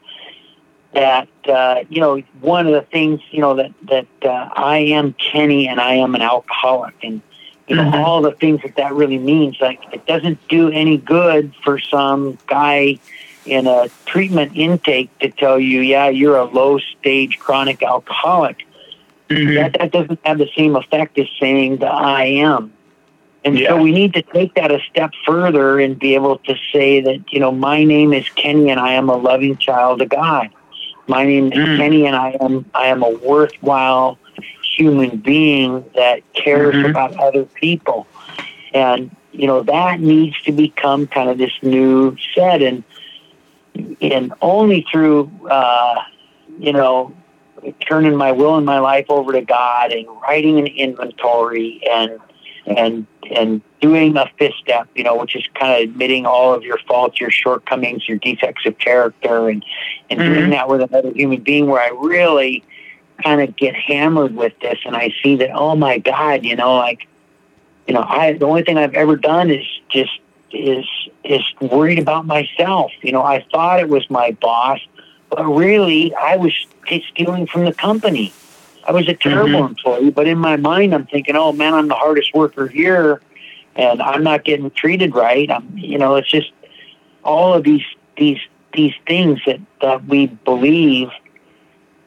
that uh, you know one of the things you know that that uh, I am Kenny and I am an alcoholic and you know Mhm. all the things that that really means like it doesn't do any good for some guy in a treatment intake to tell you yeah you're a low stage chronic alcoholic Mhm. that, that doesn't have the same effect as saying the I am. And Yeah. so we need to take that a step further and be able to say that, you know, my name is Kenny and I am a loving child of God. My name is Mm. Kenny and I am I am a worthwhile human being that cares Mhm. about other people. And, you know, that needs to become kind of this new set and and only through uh, you know, turning my will and my life over to God and writing an inventory and and and doing a fifth step, you know, which is kind of admitting all of your faults, your shortcomings, your defects of character, and and doing Mhm. that with another human being, where I really kind of get hammered with this, and I see that, oh my God, you know, like, you know, I the only thing I've ever done is just is is worried about myself. You know, I thought it was my boss, but really, I was stealing from the company. I was a terrible mm-hmm. employee, but in my mind, I'm thinking, oh man, I'm the hardest worker here, and I'm not getting treated right. I'm, you know, it's just all of these these these things that that we believe,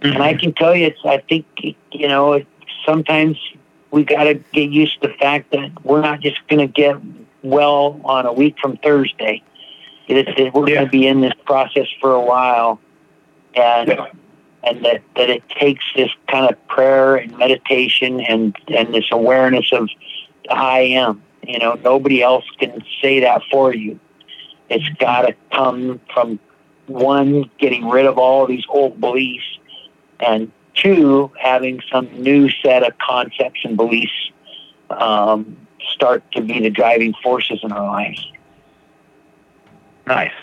and I mm-hmm. can tell you, it's. I think you know, it, sometimes we got to get used to the fact that we're not just going to get well on a week from Thursday. It, it, we're Yeah. going to be in this process for a while, and Yeah. And that, that it takes this kind of prayer and meditation and, and this awareness of I am. You know, nobody else can say that for you. It's got to come from one, getting rid of all these old beliefs, and two, having some new set of concepts and beliefs um, start to be the driving forces in our lives. Nice.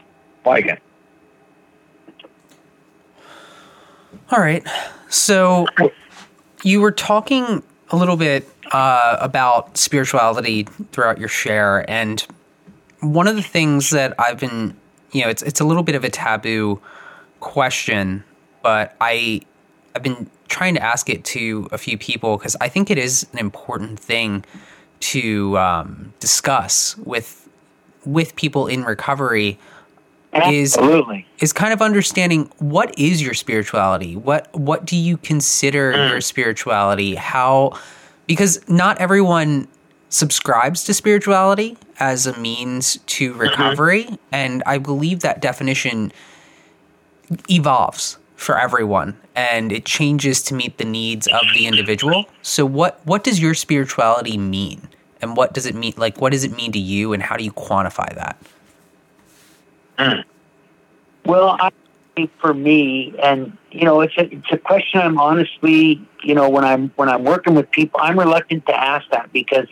Like it. All right. So you were talking a little bit uh, about spirituality throughout your share, and one of the things that I've been, you know, it's it's a little bit of a taboo question, but I I've been trying to ask it to a few people because I think it is an important thing to um, discuss with with people in recovery Absolutely. is kind of understanding what is your spirituality? What what do you consider mm. your spirituality? How because not everyone subscribes to spirituality as a means to mm-hmm. recovery and i believe that definition evolves for everyone and it changes to meet the needs of the individual. So what what does your spirituality mean? And what does it mean like what does it mean to you and how do you quantify that Well, I think for me, and you know, it's a it's a question I'm honestly, you know, when I'm when I'm working with people, I'm reluctant to ask that because,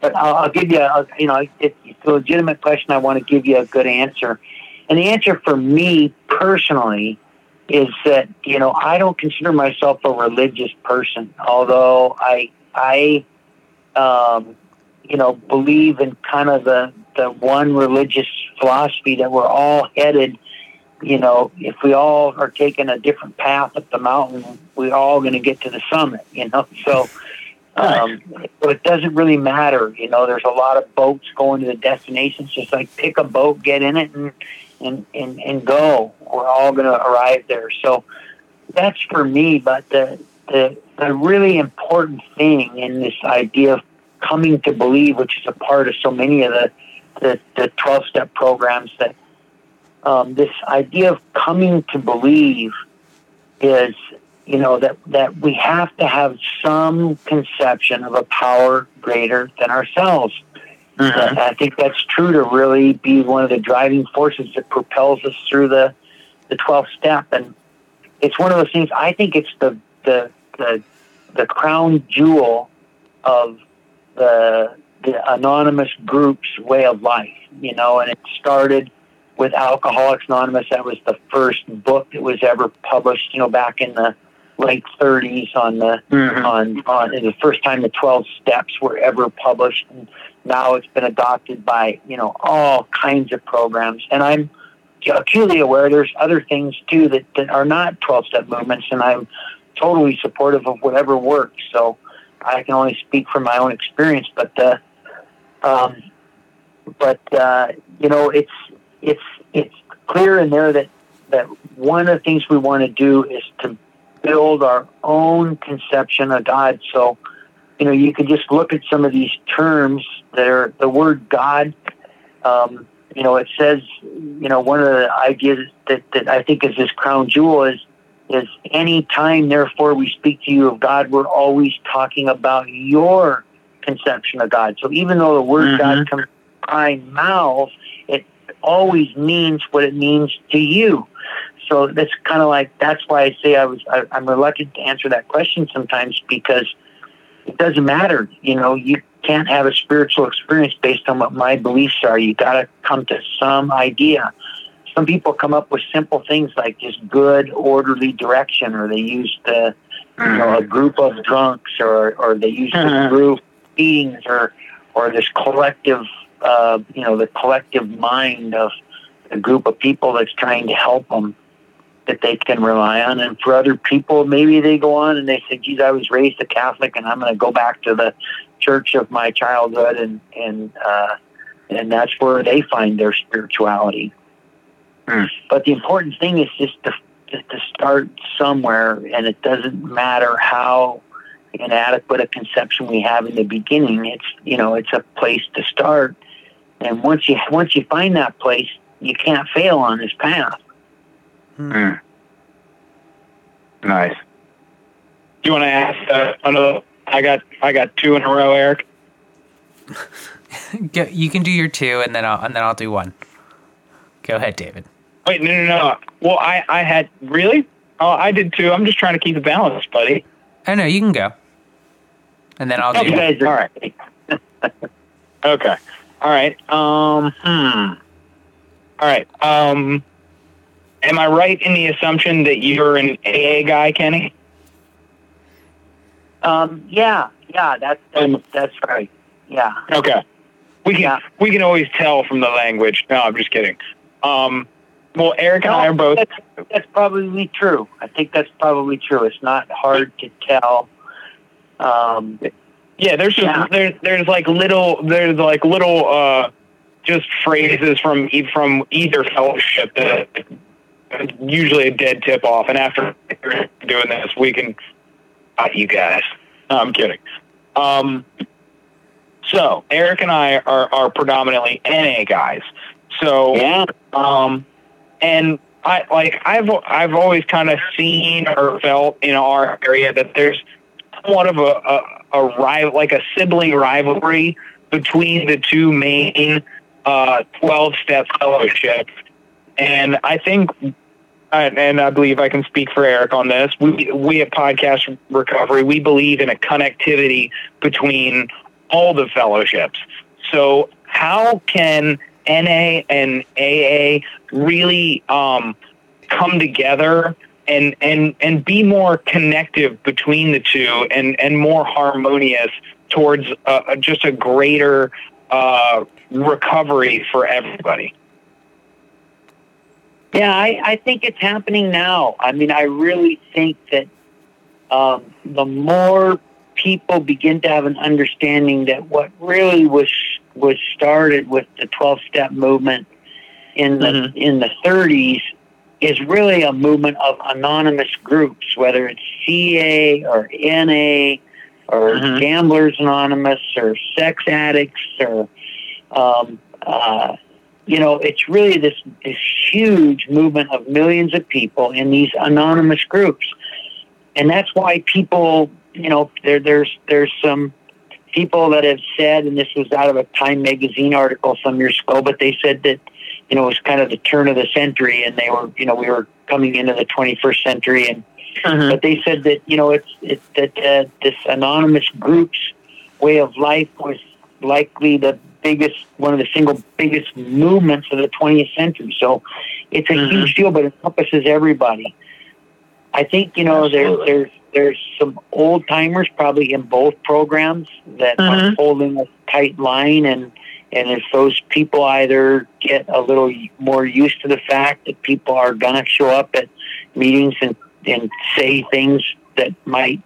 but I'll, I'll give you, a, you know, it's a legitimate question. I want to give you a good answer, and the answer for me personally is that you know I don't consider myself a religious person, although I I, um, you know, believe in kind of the the one religious philosophy that we're all headed you know, if we all are taking a different path up the mountain, we're all going to get to the summit, you know. So, um, it doesn't really matter, you know. There's a lot of boats going to the destinations. Just like pick a boat, get in it, and and and, and go. We're all going to arrive there. So that's for me. But the the the really important thing in this idea of coming to believe, which is a part of so many of the the, the 12 step programs that um, this idea of coming to believe is, you know, that, that we have to have some conception of a power greater than ourselves. Mhm. I think that's true to really be one of the driving forces that propels us through the, the 12th step. And it's one of those things, I think it's the, the, the, the crown jewel of the, the anonymous group's way of life, you know, and it started with Alcoholics Anonymous. That was the first book that was ever published, you know, back in the late 30s on the Mhm. on on the first time the 12 steps were ever published and now it's been adopted by you know all kinds of programs and i'm acutely aware there's other things too that, that are not 12 step movements, and I'm totally supportive of whatever works. So I can only speak from my own experience, but uh, um, but uh, you know, it's it's it's clear in there that that one of the things we want to do is to build our own conception of God. So, you know, you can just look at some of these terms that are the word God. Um, you know, it says, you know, one of the ideas that, that I think is this crown jewel is is any time, therefore, we speak to you of God, we're always talking about your conception of God. So even though the word Mhm. God comes my mouth, it always means what it means to you. So that's kind of like that's why I say I was I, I'm reluctant to answer that question sometimes because it doesn't matter. You know, you can't have a spiritual experience based on what my beliefs are. You got to come to some idea. Some people come up with simple things like just good, orderly direction, or they use the you know a group of drunks, or or they use the Mhm. group meetings, or or this collective uh, you know the collective mind of a group of people that's trying to help them that they can rely on. And for other people, maybe they go on and they say, geez, I was raised a Catholic and I'm going to go back to the church of my childhood. And, and, uh, and that's where they find their spirituality. Hmm. But the important thing is just to, just to start somewhere. And it doesn't matter how inadequate a conception we have in the beginning. It's, you know, it's a place to start. And once you, once you find that place, you can't fail on this path. Mm. Nice. Do you want to ask uh, another? I got I got two in a row, Eric. Go, you can do your two, and then I'll and then I'll do one. Go ahead, David. Wait, no, no, no. Well, I I had really. Oh, I did too. I'm just trying to keep it balance, buddy. Oh no, you can go, and then I'll do. You guys are All right. Okay. All right. Um. Hmm. All right. Um. Am I right in the assumption that you're an AA guy, Kenny? Um, yeah, yeah, that's that's, Um, that's right. Yeah, Okay. We can Yeah. we can always tell from the language. No, I'm just kidding. Um. Well, Eric and I are both. That's, that's probably true. I think that's probably true. It's not hard to tell. Um, Yeah, there's just Yeah. there's there's like little there's like little uh just phrases from from either fellowship that usually a dead tip off. And after doing this, we can uh, you guys. No, I'm kidding. Um, so Eric and I are are predominantly NA guys. So yeah, um, and I like I've I've always kind of seen or felt in our area that there's somewhat of a a, a rival, like a sibling rivalry between the two main uh, twelve step fellowships, and I think. And and I believe I can speak for Eric on this. We we at Podcast Recovery we believe in a connectivity between all the fellowships. So how can NA and AA really um, come together and, and, and be more connective between the two and, and more harmonious towards uh, just a greater uh, recovery for everybody. yeah. I, I think it's happening now. I mean, I really think that um, the more people begin to have an understanding that what really was was started with the twelve step movement in the Mhm. in the 30s is really a movement of anonymous groups, whether it's CA or NA or Mhm. Gamblers Anonymous or sex addicts or, um, uh, you know, it's really this, this huge movement of millions of people in these anonymous groups. And that's why people, you know, there, there's, there's some people that have said, and this was out of a Time magazine article some years ago, but they said that, you know, it was kind of the turn of the century and they were, you know, we were coming into the 21st century and but they said that you know it's it, that uh, this anonymous group's way of life was likely the biggest one of the single biggest movements of the 20th century. So it's a Mhm. huge deal, but it encompasses everybody. I think you know there's there's there's some old timers probably in both programs that are Mhm. holding a tight line and And if those people either get a little more used to the fact that people are going to show up at meetings and, and say things that might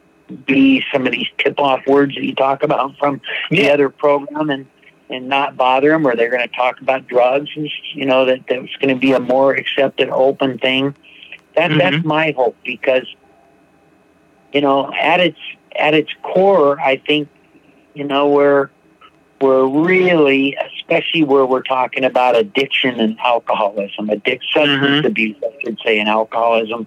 be some of these tip off words that you talk about from yeah. the other program and, and not bother them, or they're going to talk about drugs and, you know, that that's going to be a more accepted, open thing. That, mm-hmm. That's my hope because, you know, at its, at its core, I think, you know, we're, we're really, especially where we're talking about addiction and alcoholism, addiction, substance mm-hmm. abuse, I should say, and alcoholism.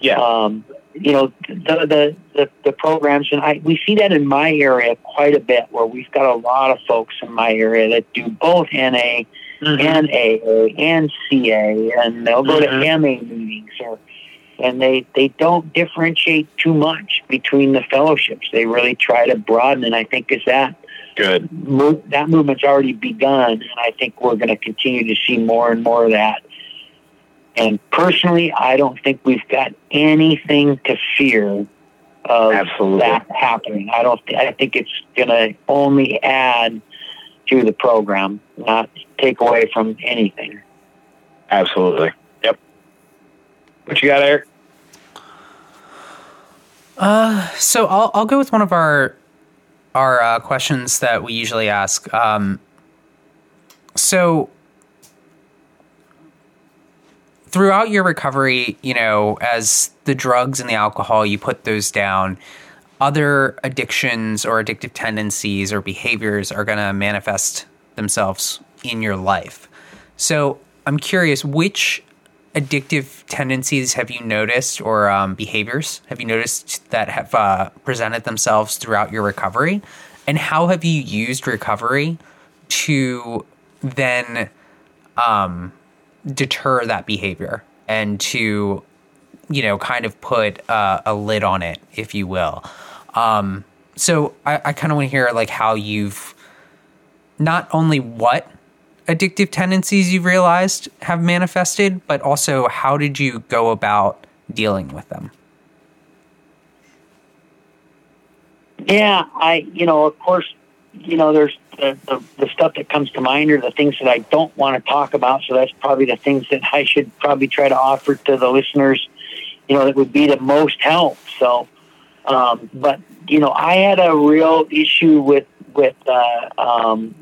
Yeah. Um, you know the, the the the programs, and I we see that in my area quite a bit, where we've got a lot of folks in my area that do both NA mm-hmm. and AA and CA, and they'll go mm-hmm. to MA meetings or and they they don't differentiate too much between the fellowships. They really try to broaden, and I think is that good. that movement's already begun, and I think we're going to continue to see more and more of that. And personally, I don't think we've got anything to fear of Absolutely. that happening. I don't. Th- I think it's going to only add to the program, not take away from anything. Absolutely. Yep. What you got, Eric? Uh, so I'll I'll go with one of our our uh, questions that we usually ask. Um, so throughout your recovery, you know, as the drugs and the alcohol, you put those down, other addictions or addictive tendencies or behaviors are going to manifest themselves in your life. So I'm curious, which addictive tendencies have you noticed or um, behaviors have you noticed that have uh, presented themselves throughout your recovery? And how have you used recovery to then um, deter that behavior and to you know kind of put uh, a lid on it if you will um, so i, I kind of want to hear like how you've not only what addictive tendencies you've realized have manifested but also how did you go about dealing with them yeah i you know of course you know, there's the, the, the, stuff that comes to mind are the things that I don't want to talk about. So that's probably the things that I should probably try to offer to the listeners, you know, that would be the most help. So, um, but, you know, I had a real issue with, with, uh, um,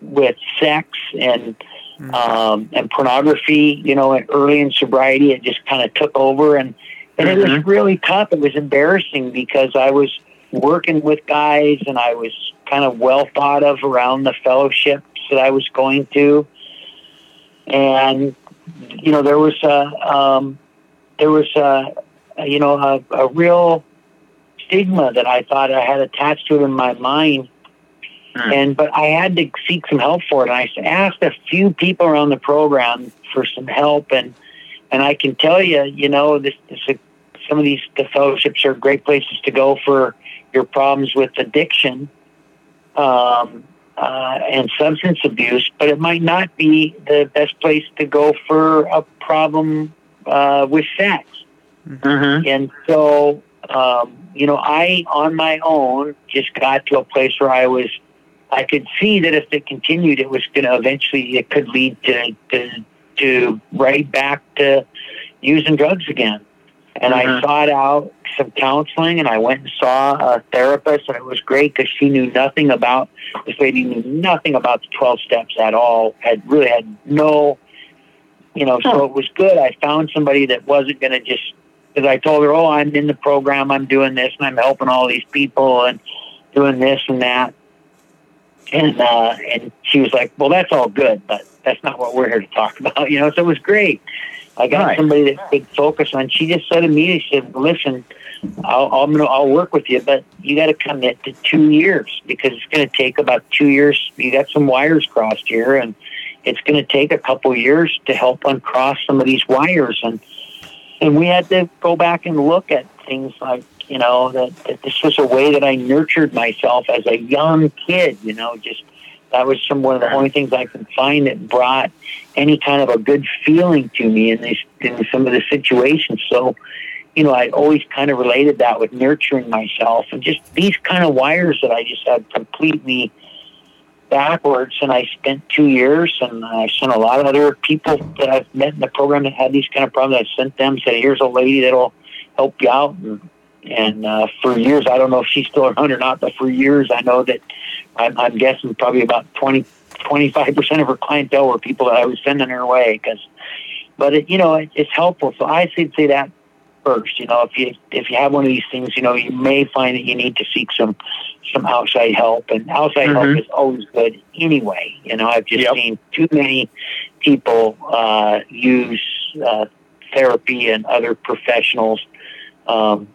with sex and, mm-hmm. um, and pornography, you know, and early in sobriety, it just kind of took over and, and mm-hmm. it was mm-hmm. really tough. It was embarrassing because I was working with guys and I was kind of well thought of around the fellowships that I was going to. And, you know, there was a, um, there was a, a you know, a, a real stigma that I thought I had attached to it in my mind. Mm. And, but I had to seek some help for it. And I asked a few people around the program for some help. And, and I can tell you, you know, this, this some of these the fellowships are great places to go for your problems with addiction um, uh, and substance abuse, but it might not be the best place to go for a problem uh, with sex. Mm-hmm. And so, um, you know, I on my own just got to a place where I was, I could see that if it continued, it was going to eventually, it could lead to, to, to right back to using drugs again. And mm-hmm. I sought out some counseling and I went and saw a therapist and it was great because she knew nothing about, this lady knew nothing about the 12 steps at all, had really had no, you know, so it was good. I found somebody that wasn't going to just, because I told her, oh, I'm in the program, I'm doing this and I'm helping all these people and doing this and that. And, uh, and she was like, well, that's all good, but that's not what we're here to talk about, you know, so it was great. I got right. somebody that could focus on. She just said to me, she said, "Listen, I'll I'm gonna, I'll work with you, but you got to commit to two years because it's going to take about two years. You got some wires crossed here, and it's going to take a couple years to help uncross some of these wires." And and we had to go back and look at things like you know that, that this was a way that I nurtured myself as a young kid. You know, just that was some one of the only things I could find that brought any kind of a good feeling to me in these in some of the situations. So, you know, I always kind of related that with nurturing myself and just these kind of wires that I just had completely backwards, and I spent two years, and I sent a lot of other people that I've met in the program that had these kind of problems. I sent them, said, "Here's a lady that'll help you out." And, and uh, for years, I don't know if she's still around or not, but for years, I know that I'm, I'm guessing probably about 20, 25 percent of her clientele were people that I was sending her way. Because, but it, you know, it, it's helpful. So I should say that first. You know, if you if you have one of these things, you know, you may find that you need to seek some some outside help, and outside mm-hmm. help is always good anyway. You know, I've just yep. seen too many people uh, use uh, therapy and other professionals. Um,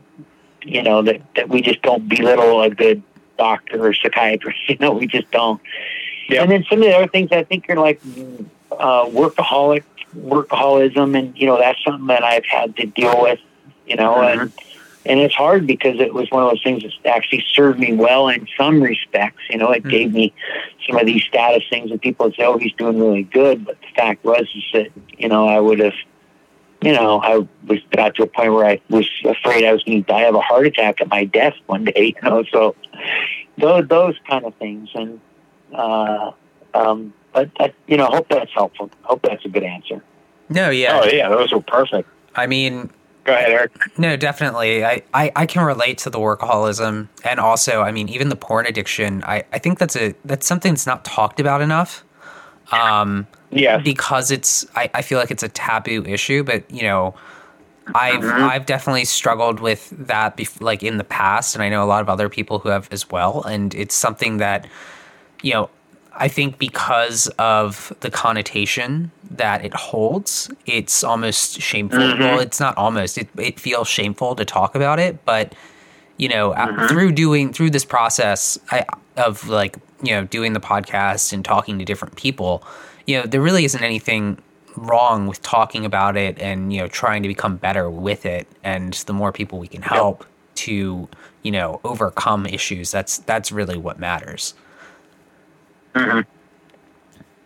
you know that that we just don't belittle a good doctor or psychiatrist. You know, we just don't. Yep. And then some of the other things I think are like uh, workaholic workaholism, and you know that's something that I've had to deal with you know, mm-hmm. and and it's hard because it was one of those things that actually served me well in some respects. You know, it mm-hmm. gave me some of these status things, that people would say, "Oh, he's doing really good," but the fact was is that you know I would have. You know, I was got to a point where I was afraid I was going to die of a heart attack at my desk one day. You know, so those those kind of things, and uh, um, but I, you know, hope that's helpful. Hope that's a good answer. No, yeah, oh yeah, those were perfect. I mean, Go ahead, Eric. No, definitely. I, I, I can relate to the workaholism and also, I mean, even the porn addiction. I, I think that's a that's something that's not talked about enough. Um, yeah. Because it's I, I feel like it's a taboo issue, but you know, I've mm-hmm. I've definitely struggled with that bef- like in the past, and I know a lot of other people who have as well. And it's something that you know I think because of the connotation that it holds, it's almost shameful. Mm-hmm. Well, it's not almost. It it feels shameful to talk about it, but you know, mm-hmm. through doing through this process I, of like you know doing the podcast and talking to different people, you know, there really isn't anything wrong with talking about it and you know trying to become better with it. And the more people we can help yep. to you know overcome issues, that's that's really what matters. Mm-hmm.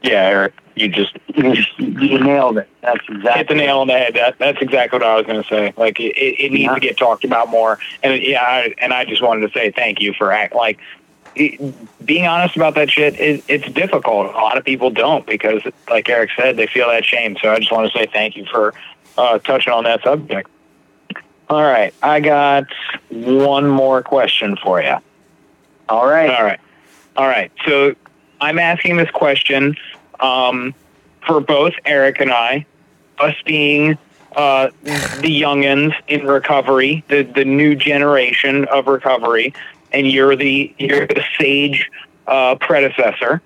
Yeah, Eric, you just you, you nailed it. That's exactly hit the nail on the head. That, that's exactly what I was going to say. Like it, it needs yeah. to get talked about more. And yeah, I, and I just wanted to say thank you for act like being honest about that shit. It, it's difficult. A lot of people don't because, like Eric said, they feel that shame. So I just want to say thank you for uh, touching on that subject. All right, I got one more question for you. All right. All right. All right. So I'm asking this question um, for both Eric and I, us being uh, the youngins in recovery, the the new generation of recovery, and you're the you're the sage uh, predecessor.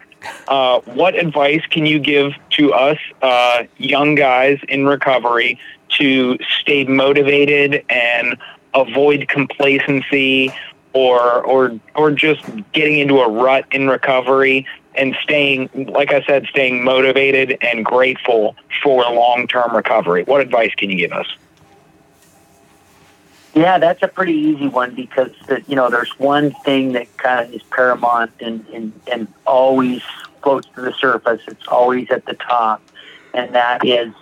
Uh, what advice can you give to us uh, young guys in recovery to stay motivated and avoid complacency or or or just getting into a rut in recovery and staying, like I said, staying motivated and grateful for long term recovery. What advice can you give us? Yeah, that's a pretty easy one because the, you know there's one thing that kind of is paramount and, and and always floats to the surface. It's always at the top, and that is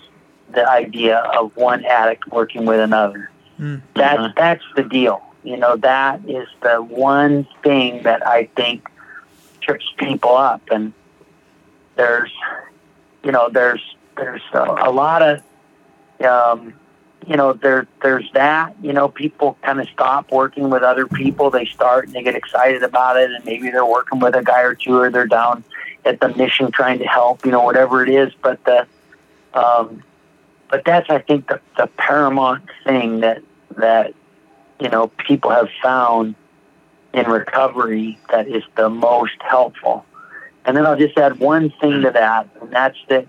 the idea of one addict working with another. Mm-hmm. That's that's the deal. You know, that is the one thing that I think trips people up. And there's, you know, there's there's a, a lot of, um, you know, there there's that. You know, people kind of stop working with other people. They start and they get excited about it, and maybe they're working with a guy or two, or they're down at the mission trying to help. You know, whatever it is. But the, um, but that's I think the the paramount thing that that you know people have found in recovery that is the most helpful. And then I'll just add one thing to that, and that's that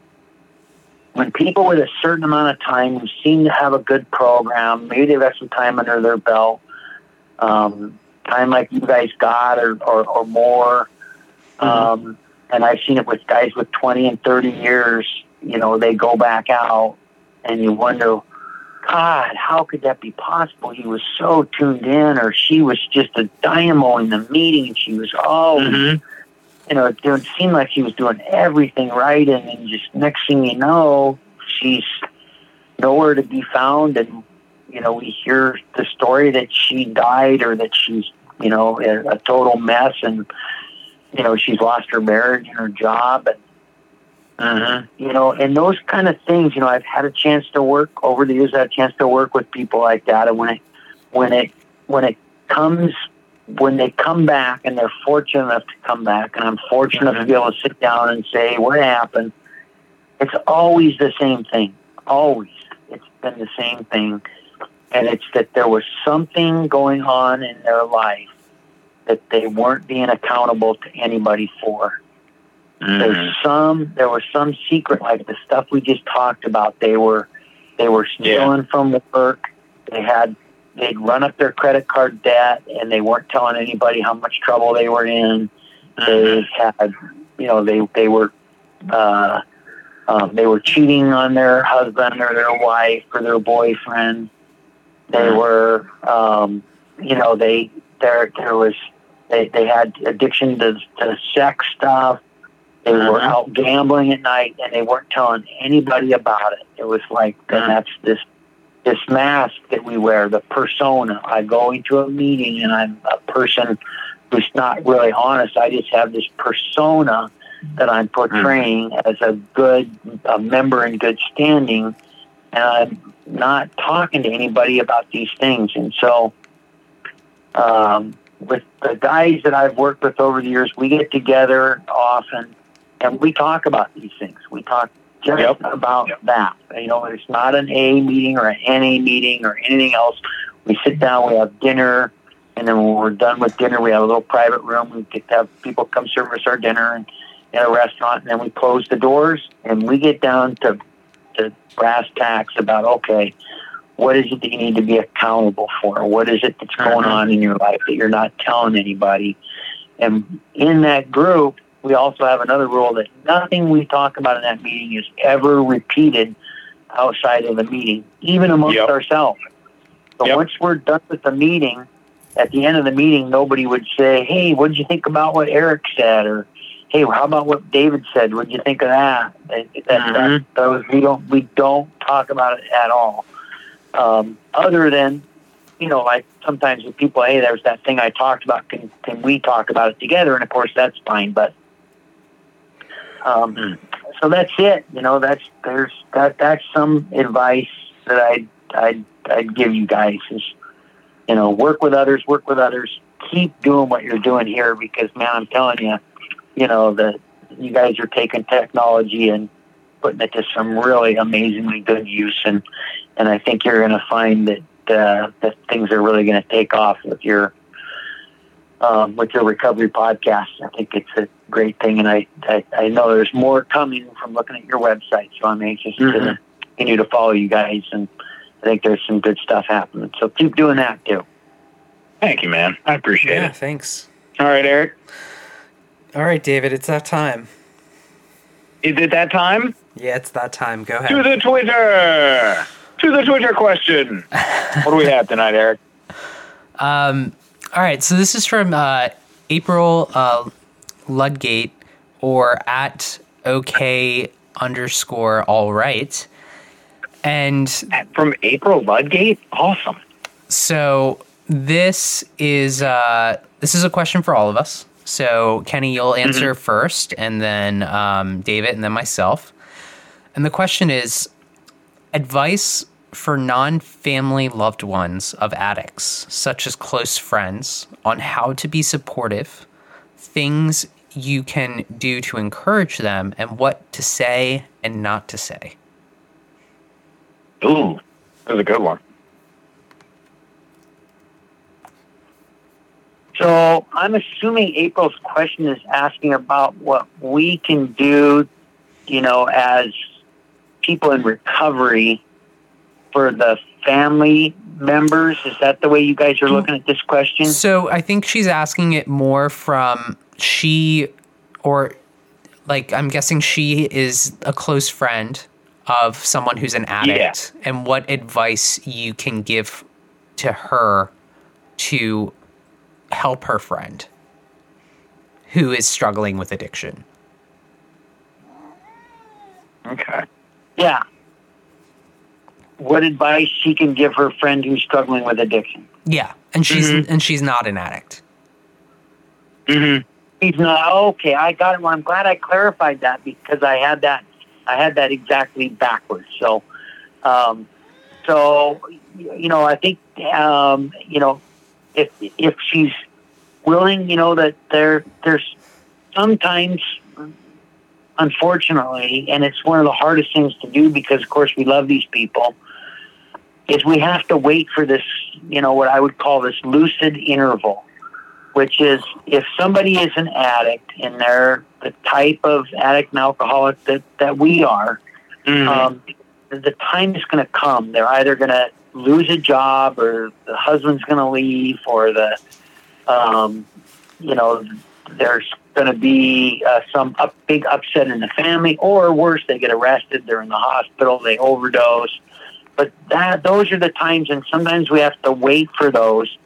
when people with a certain amount of time who seem to have a good program, maybe they've got some time under their belt, um, time like you guys got or, or, or more. Mm-hmm. Um, and I've seen it with guys with 20 and 30 years, you know, they go back out and you wonder, God, how could that be possible? He was so tuned in, or she was just a dynamo in the meeting, and she was oh, mm-hmm. You know, it didn't seem like she was doing everything right, and then just next thing you know, she's nowhere to be found, and you know, we hear the story that she died or that she's you know a, a total mess, and you know, she's lost her marriage and her job, and Mhm. you know, and those kind of things. You know, I've had a chance to work over the years. I've had a chance to work with people like that, and when it when it when it comes when they come back and they're fortunate enough to come back, and I'm fortunate enough to be able to sit down and say what happened. It's always the same thing. Always, it's been the same thing, and it's that there was something going on in their life that they weren't being accountable to anybody for. Mhm. There's some there was some secret like the stuff we just talked about. They were they were stealing from work. They had they'd run up their credit card debt and they weren't telling anybody how much trouble they were in. They had you know, they they were uh um, they were cheating on their husband or their wife or their boyfriend. They Mhm. were um you know, they there there was they, they had addiction to, to sex stuff. They were Mhm. out gambling at night, and they weren't telling anybody about it. It was like, and that's this this mask that we wear, the persona. I go into a meeting, and I'm a person who's not really honest. I just have this persona that I'm portraying as a good a member in good standing, and I'm not talking to anybody about these things. And so, um, with the guys that I've worked with over the years, we get together often and we talk about these things. We talk just Yep. about Yep. that. You know, it's not an A meeting or an NA meeting or anything else. We sit down, we have dinner, and then when we're done with dinner, we have a little private room. We get to have people come serve us our dinner and in a restaurant, and then we close the doors and we get down to to brass tacks about okay, what is it that you need to be accountable for? What is it that's going Mhm. on in your life that you're not telling anybody? And in that group, we also have another rule that nothing we talk about in that meeting is ever repeated outside of the meeting, even amongst Yep. ourselves. So Yep. once we're done with the meeting, at the end of the meeting, nobody would say, "Hey, what did you think about what Eric said?" or "Hey, how about what David said? What did you think of that?" That, that, Mhm. that those we don't we don't talk about it at all. Um, other than you know, like sometimes with people, hey, there's that thing I talked about. Can can we talk about it together? And of course, that's fine. But um, Mm. so that's it. You know, that's there's that that's some advice that I I'd I'd give you guys is you know work with others, work with others, keep doing what you're doing here because man, I'm telling you, you know that you guys are taking technology and putting it to some really amazingly good use and and I think you're going to find that uh, that things are really going to take off with your um, with your recovery podcast. I think it's a great thing, and I, I I know there's more coming from looking at your website. So I'm anxious to Mhm. continue to follow you guys, and I think there's some good stuff happening. So keep doing that too. Thank you, man. I appreciate Yeah, it. thanks. All right, Eric. All right, David, it's that time. Is it that time? Yeah, it's that time. Go ahead. To the Twitter. To the Twitter question. what do we have tonight, Eric? Um, all right, so this is from uh, April uh, Ludgate or at OK underscore all right. And From April Ludgate? Awesome. so this is uh, this is a question for all of us. So Kenny, you'll answer first, and then um, David, and then myself. And the question is: advice for non-family loved ones of addicts, such as close friends, on how to be supportive, things you can do to encourage them, and what to say and not to say. Ooh, that was a good one. So I'm assuming April's question is asking about what we can do, you know, as people in recovery for the family members. Is that the way you guys are looking at this question? So I think she's asking it more from she, or like I'm guessing she is a close friend of someone who's an addict, and what advice you can give to her to help her friend who is struggling with addiction. Okay. Yeah. What advice she can give her friend who's struggling with addiction? Yeah, and she's Mhm. and she's not an addict. Mm-hmm. He's not okay. I got it. Well, I'm glad I clarified that because I had that. I had that exactly backwards. So, um, so you know, I think um, you know, if if she's willing, you know, that there there's sometimes, unfortunately, and it's one of the hardest things to do because, of course, we love these people. Is we have to wait for this, you know, what I would call this lucid interval which is if somebody is an addict and they're the type of addict and alcoholic that, that we are, mm-hmm. um, the time is going to come. They're either going to lose a job or the husband's going to leave or the, um, you know, there's going to be uh, some up, big upset in the family or worse, they get arrested. They're in the hospital. They overdose. But that, those are the times, and sometimes we have to wait for those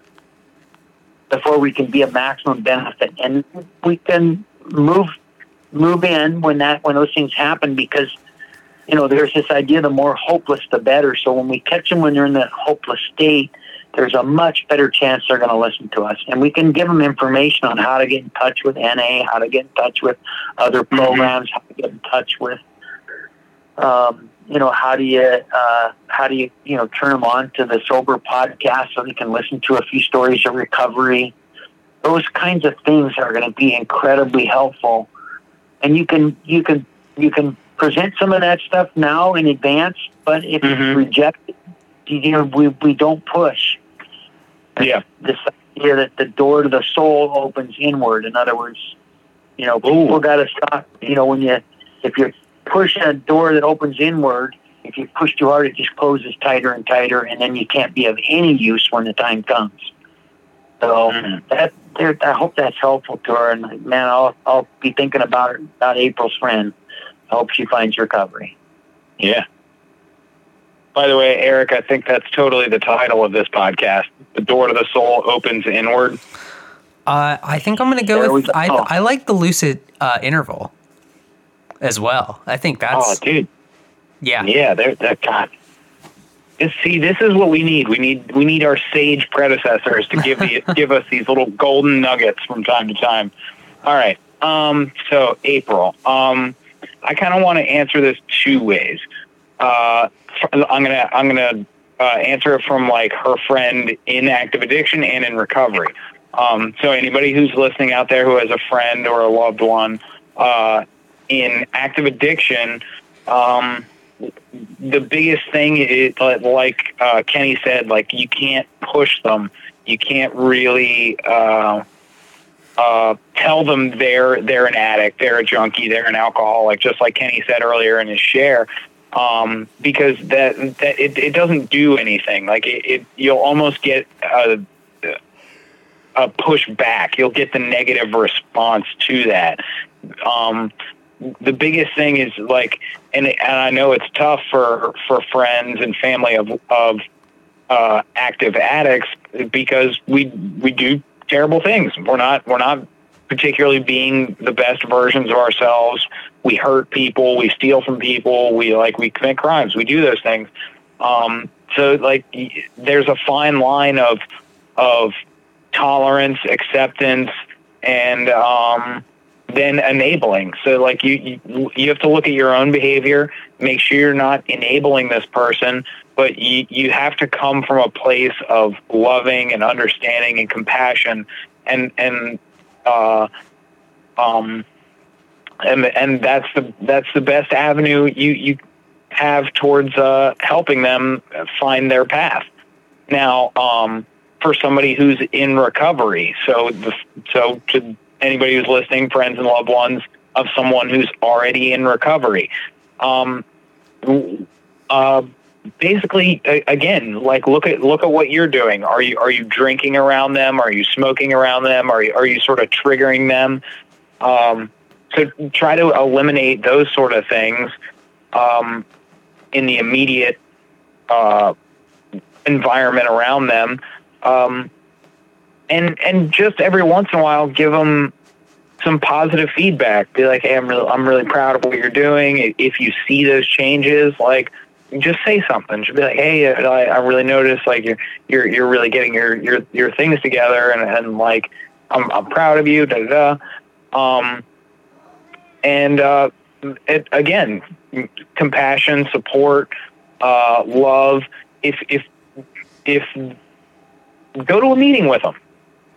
before we can be a maximum benefit. And we can move move in when that when those things happen because you know there's this idea the more hopeless the better. So when we catch them when they're in that hopeless state, there's a much better chance they're going to listen to us, and we can give them information on how to get in touch with NA, how to get in touch with other mm-hmm. programs, mm-hmm. how to get in touch with. Um, you know, how do you uh, how do you you know turn them on to the sober podcast so they can listen to a few stories of recovery? Those kinds of things are going to be incredibly helpful, and you can you can you can present some of that stuff now in advance. But if mm-hmm. you reject you know, we we don't push. Yeah, this idea that the door to the soul opens inward. In other words, you know, people got to stop. You know, when you if you're push a door that opens inward, if you push too hard, it just closes tighter and tighter, and then you can't be of any use when the time comes. So mm-hmm. that I hope that's helpful to her. And man, I'll I'll be thinking about her, about April's friend. I hope she finds recovery. Yeah. By the way, Eric, I think that's totally the title of this podcast. The door to the soul opens inward. Uh, I think I'm going to go with. Go. I I like the lucid uh, interval as well. I think that's. Oh, dude. Yeah. Yeah. There. That God. See, this is what we need. We need we need our sage predecessors to give the, give us these little golden nuggets from time to time. All right. Um. So April. Um. I kind of want to answer this two ways. Uh. I'm gonna I'm gonna uh, answer it from like her friend in active addiction and in recovery. Um, so anybody who's listening out there who has a friend or a loved one uh, in active addiction, um, the biggest thing is like uh, Kenny said, like you can't push them. You can't really uh, uh, tell them they're they're an addict, they're a junkie, they're an alcoholic. Just like Kenny said earlier in his share, um, because that that it, it doesn't do anything. Like it, it you'll almost get a, a push back. You'll get the negative response to that. Um, the biggest thing is like, and, and I know it's tough for for friends and family of of uh, active addicts because we we do terrible things. We're not we're not particularly being the best versions of ourselves. We hurt people. We steal from people. We like we commit crimes. We do those things. Um, so like, there's a fine line of of tolerance, acceptance, and um, then enabling. So like you, you you have to look at your own behavior, make sure you're not enabling this person, but you you have to come from a place of loving and understanding and compassion and and uh um and and that's the that's the best avenue you you have towards uh helping them find their path. Now, um for somebody who's in recovery. So the so to anybody who's listening, friends and loved ones of someone who's already in recovery. Um, uh, basically, again, like look at look at what you're doing. Are you are you drinking around them? Are you smoking around them? Are you are you sort of triggering them? Um, so try to eliminate those sort of things um, in the immediate uh, environment around them. Um, and and just every once in a while give them some positive feedback. Be like, hey, I'm really I'm really proud of what you're doing. If you see those changes, like just say something. Just be like, hey, I, I really noticed like you're you're you're really getting your your your things together, and and like I'm I'm proud of you. Da da. Um, and uh, it, again, compassion, support, uh, love. If if if go to a meeting with them,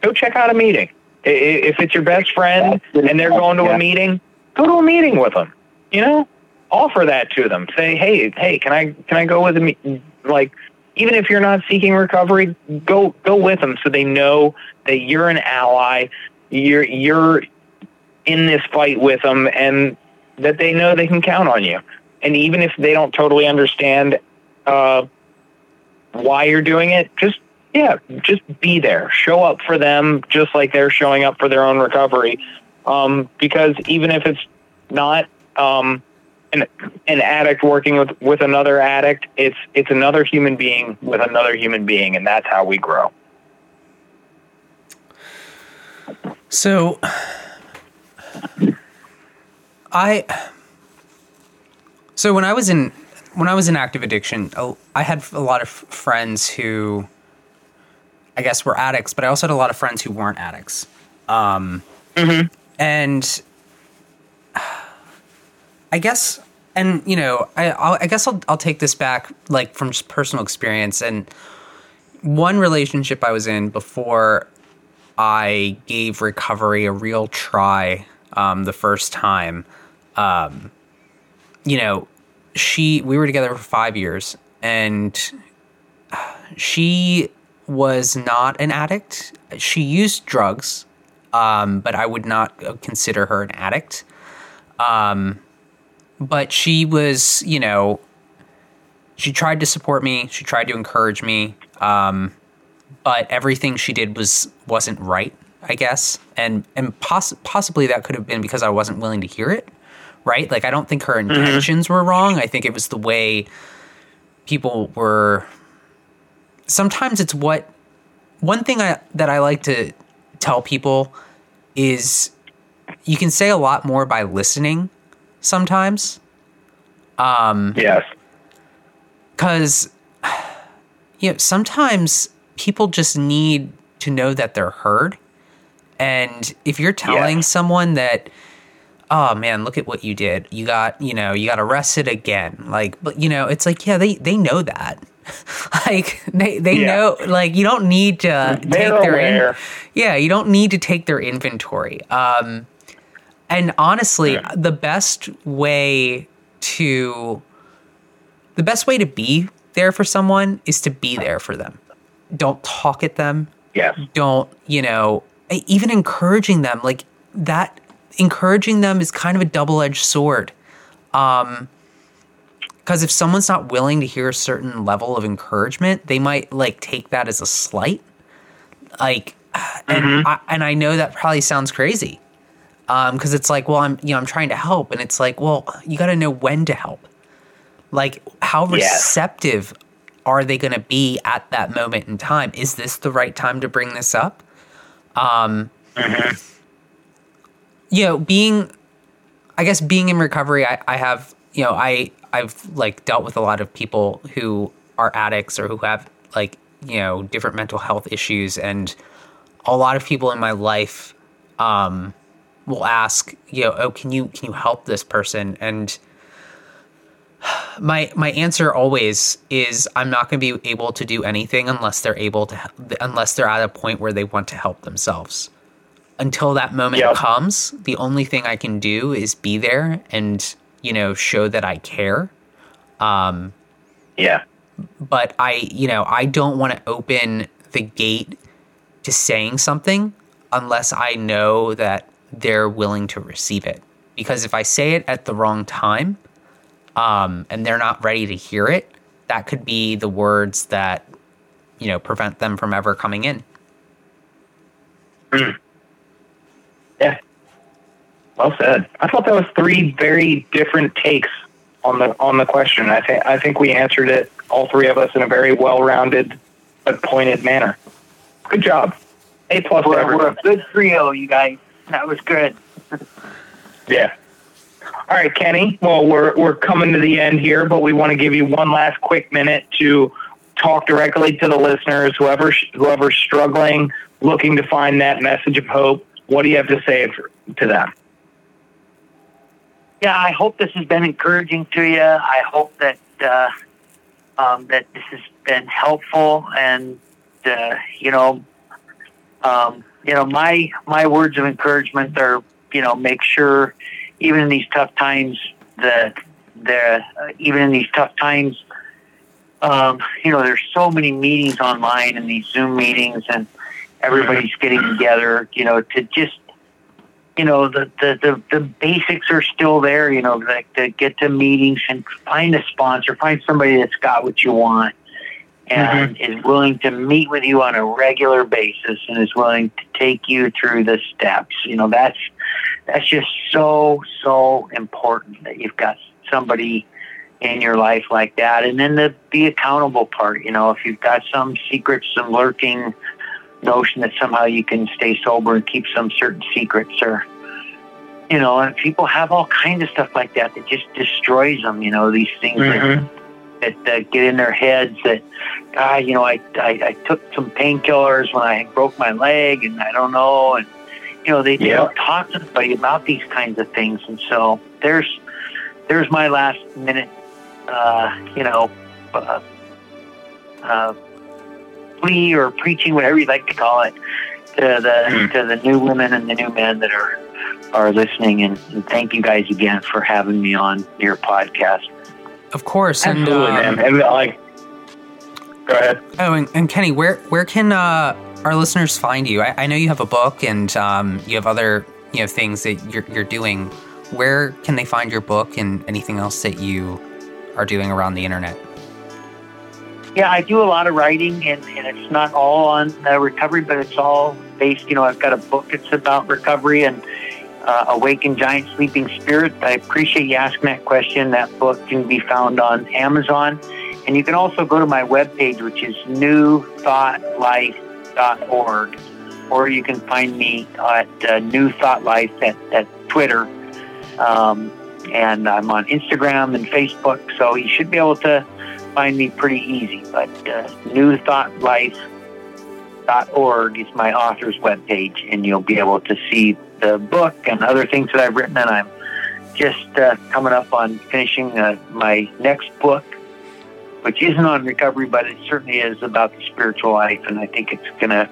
go check out a meeting. If it's your best friend and they're going to a meeting, go to a meeting with them. You know, offer that to them. Say, hey, hey, can I can I go with a me? Like, even if you're not seeking recovery, go go with them so they know that you're an ally. You're you're in this fight with them, and that they know they can count on you. And even if they don't totally understand uh, why you're doing it, just yeah, just be there. Show up for them, just like they're showing up for their own recovery. Um, because even if it's not um, an an addict working with with another addict, it's it's another human being with another human being, and that's how we grow. So I So when I was in when I was in active addiction, oh, I had a lot of friends who I guess we were addicts, but I also had a lot of friends who weren't addicts. Um and I guess and you know, I I'll, I guess I'll I'll take this back like from just personal experience and one relationship I was in before I gave recovery a real try um, the first time. Um, you know, she we were together for five years, and she was not an addict. She used drugs, um, but I would not consider her an addict. Um, but she was, you know, she tried to support me. She tried to encourage me. Um, but everything she did was wasn't right, I guess, and and poss- possibly that could have been because I wasn't willing to hear it, right? Like I don't think her intentions were wrong. I think it was the way people were. Sometimes it's what one thing I that I like to tell people is you can say a lot more by listening sometimes. Um, yes. because you know sometimes people just need to know that they're heard. And if you're telling Yeah. someone that oh man look at what you did. You got you know you got arrested again. Like but you know it's like yeah they they know that like they they Yeah. know like you don't need to take They're their in, yeah you don't need to take their inventory um and honestly Yeah. the best way to the best way to be there for someone is to be there for them. Don't talk at them. Yes. Don't, you know, even encouraging them like that encouraging them is kind of a double-edged sword. Um cuz if someone's not willing to hear a certain level of encouragement, they might like take that as a slight. Like and I, and I know that probably sounds crazy. Um cuz it's like, well, I'm you know, I'm trying to help and it's like, well, you got to know when to help. Like how receptive are they going to be at that moment in time? Is this the right time to bring this up? Um you know being i guess being in recovery I, I have you know i i've like dealt with a lot of people who are addicts or who have like you know different mental health issues and a lot of people in my life um will ask you know oh can you can you help this person and my my answer always is I'm not going to be able to do anything unless they're able to unless they're at a point where they want to help themselves. Until that moment Yeah. comes, the only thing I can do is be there and you know show that I care. Um, Yeah. but I you know I don't want to open the gate to saying something unless I know that they're willing to receive it. Because if I say it at the wrong time, um, and they're not ready to hear it, that could be the words that, you know, prevent them from ever coming in. Yeah. Well said. I thought that was three very different takes on the on the question. I think I think we answered it all three of us in a very well rounded but pointed manner. Good job. A plus We're, we're a good trio, you guys. That was good. Yeah. All right, Kenny. Well, we're we're coming to the end here, but we want to give you one last quick minute to talk directly to the listeners, whoever whoever's struggling, looking to find that message of hope. what do you have to say for, to them? Yeah, I hope this has been encouraging to you. I hope that uh, um, that this has been helpful, and uh, you know, um, you know, my my words of encouragement are, you know, make sure even in these tough times that the uh, even in these tough times, um, you know, there's so many meetings online and these Zoom meetings, and everybody's getting together. You know, to just you know the, the, the, the basics are still there you know like to get to meetings and find a sponsor find somebody that's got what you want and mm-hmm. is willing to meet with you on a regular basis and is willing to take you through the steps you know that's that's just so so important that you've got somebody in your life like that and then the the accountable part you know if you've got some secrets some lurking notion that somehow you can stay sober and keep some certain secrets or you know and people have all kinds of stuff like that that just destroys them you know these things mm-hmm. that, that, get in their heads that ah you know I, I i took some painkillers when i broke my leg and i don't know and you know they, they don't talk to anybody about these kinds of things and so there's there's my last minute uh you know uh, uh plea or preaching, whatever you'd like to call it, to the mm. to the new women and the new men that are are listening. And, and, thank you guys again for having me on your podcast. Of course, absolutely, and, uh, man. And like, go ahead. Oh, and, and Kenny, where where can uh, our listeners find you? I, I, know you have a book and um, you have other you know things that you're you're doing. Where can they find your book and anything else that you are doing around the internet? Yeah, I do a lot of writing, and, and it's not all on uh, recovery, but it's all based. You know, I've got a book that's about recovery and uh, Awaken Giant Sleeping Spirit. I appreciate you asking that question. That book can be found on Amazon. And you can also go to my webpage, which is newthoughtlife.org, or you can find me at uh, New Thought Life at, at Twitter. Um, and I'm on Instagram and Facebook, so you should be able to find me pretty easy. But uh, newthoughtlife.org is my author's webpage, and you'll be able to see the book and other things that I've written. And I'm just uh, coming up on finishing uh, my next book, which isn't on recovery, but it certainly is about the spiritual life. And I think it's going to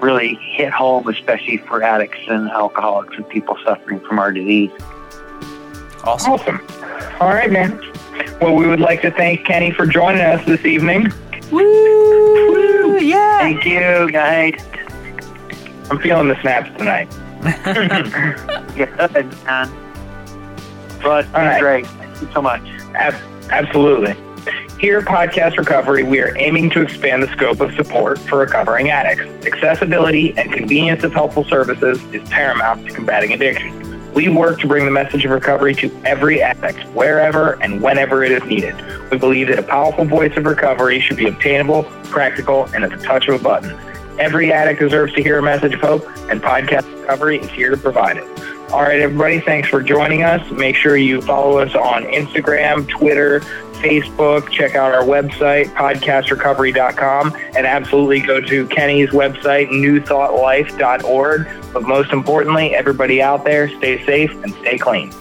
really hit home, especially for addicts and alcoholics and people suffering from our disease. Awesome. Awesome. All right, man. Well, we would like to thank Kenny for joining us this evening. Woo! Woo! Yeah. Thank you, guys. I'm feeling the snaps tonight. Good, man. But right. great. Thank you so much. Ab- absolutely. Here at Podcast Recovery, we are aiming to expand the scope of support for recovering addicts. Accessibility and convenience of helpful services is paramount to combating addiction. We work to bring the message of recovery to every addict, wherever and whenever it is needed. We believe that a powerful voice of recovery should be obtainable, practical, and at the touch of a button. Every addict deserves to hear a message of hope, and Podcast Recovery is here to provide it. All right, everybody, thanks for joining us. Make sure you follow us on Instagram, Twitter, Facebook. Check out our website, podcastrecovery.com, and absolutely go to Kenny's website, newthoughtlife.org. But most importantly, everybody out there, stay safe and stay clean.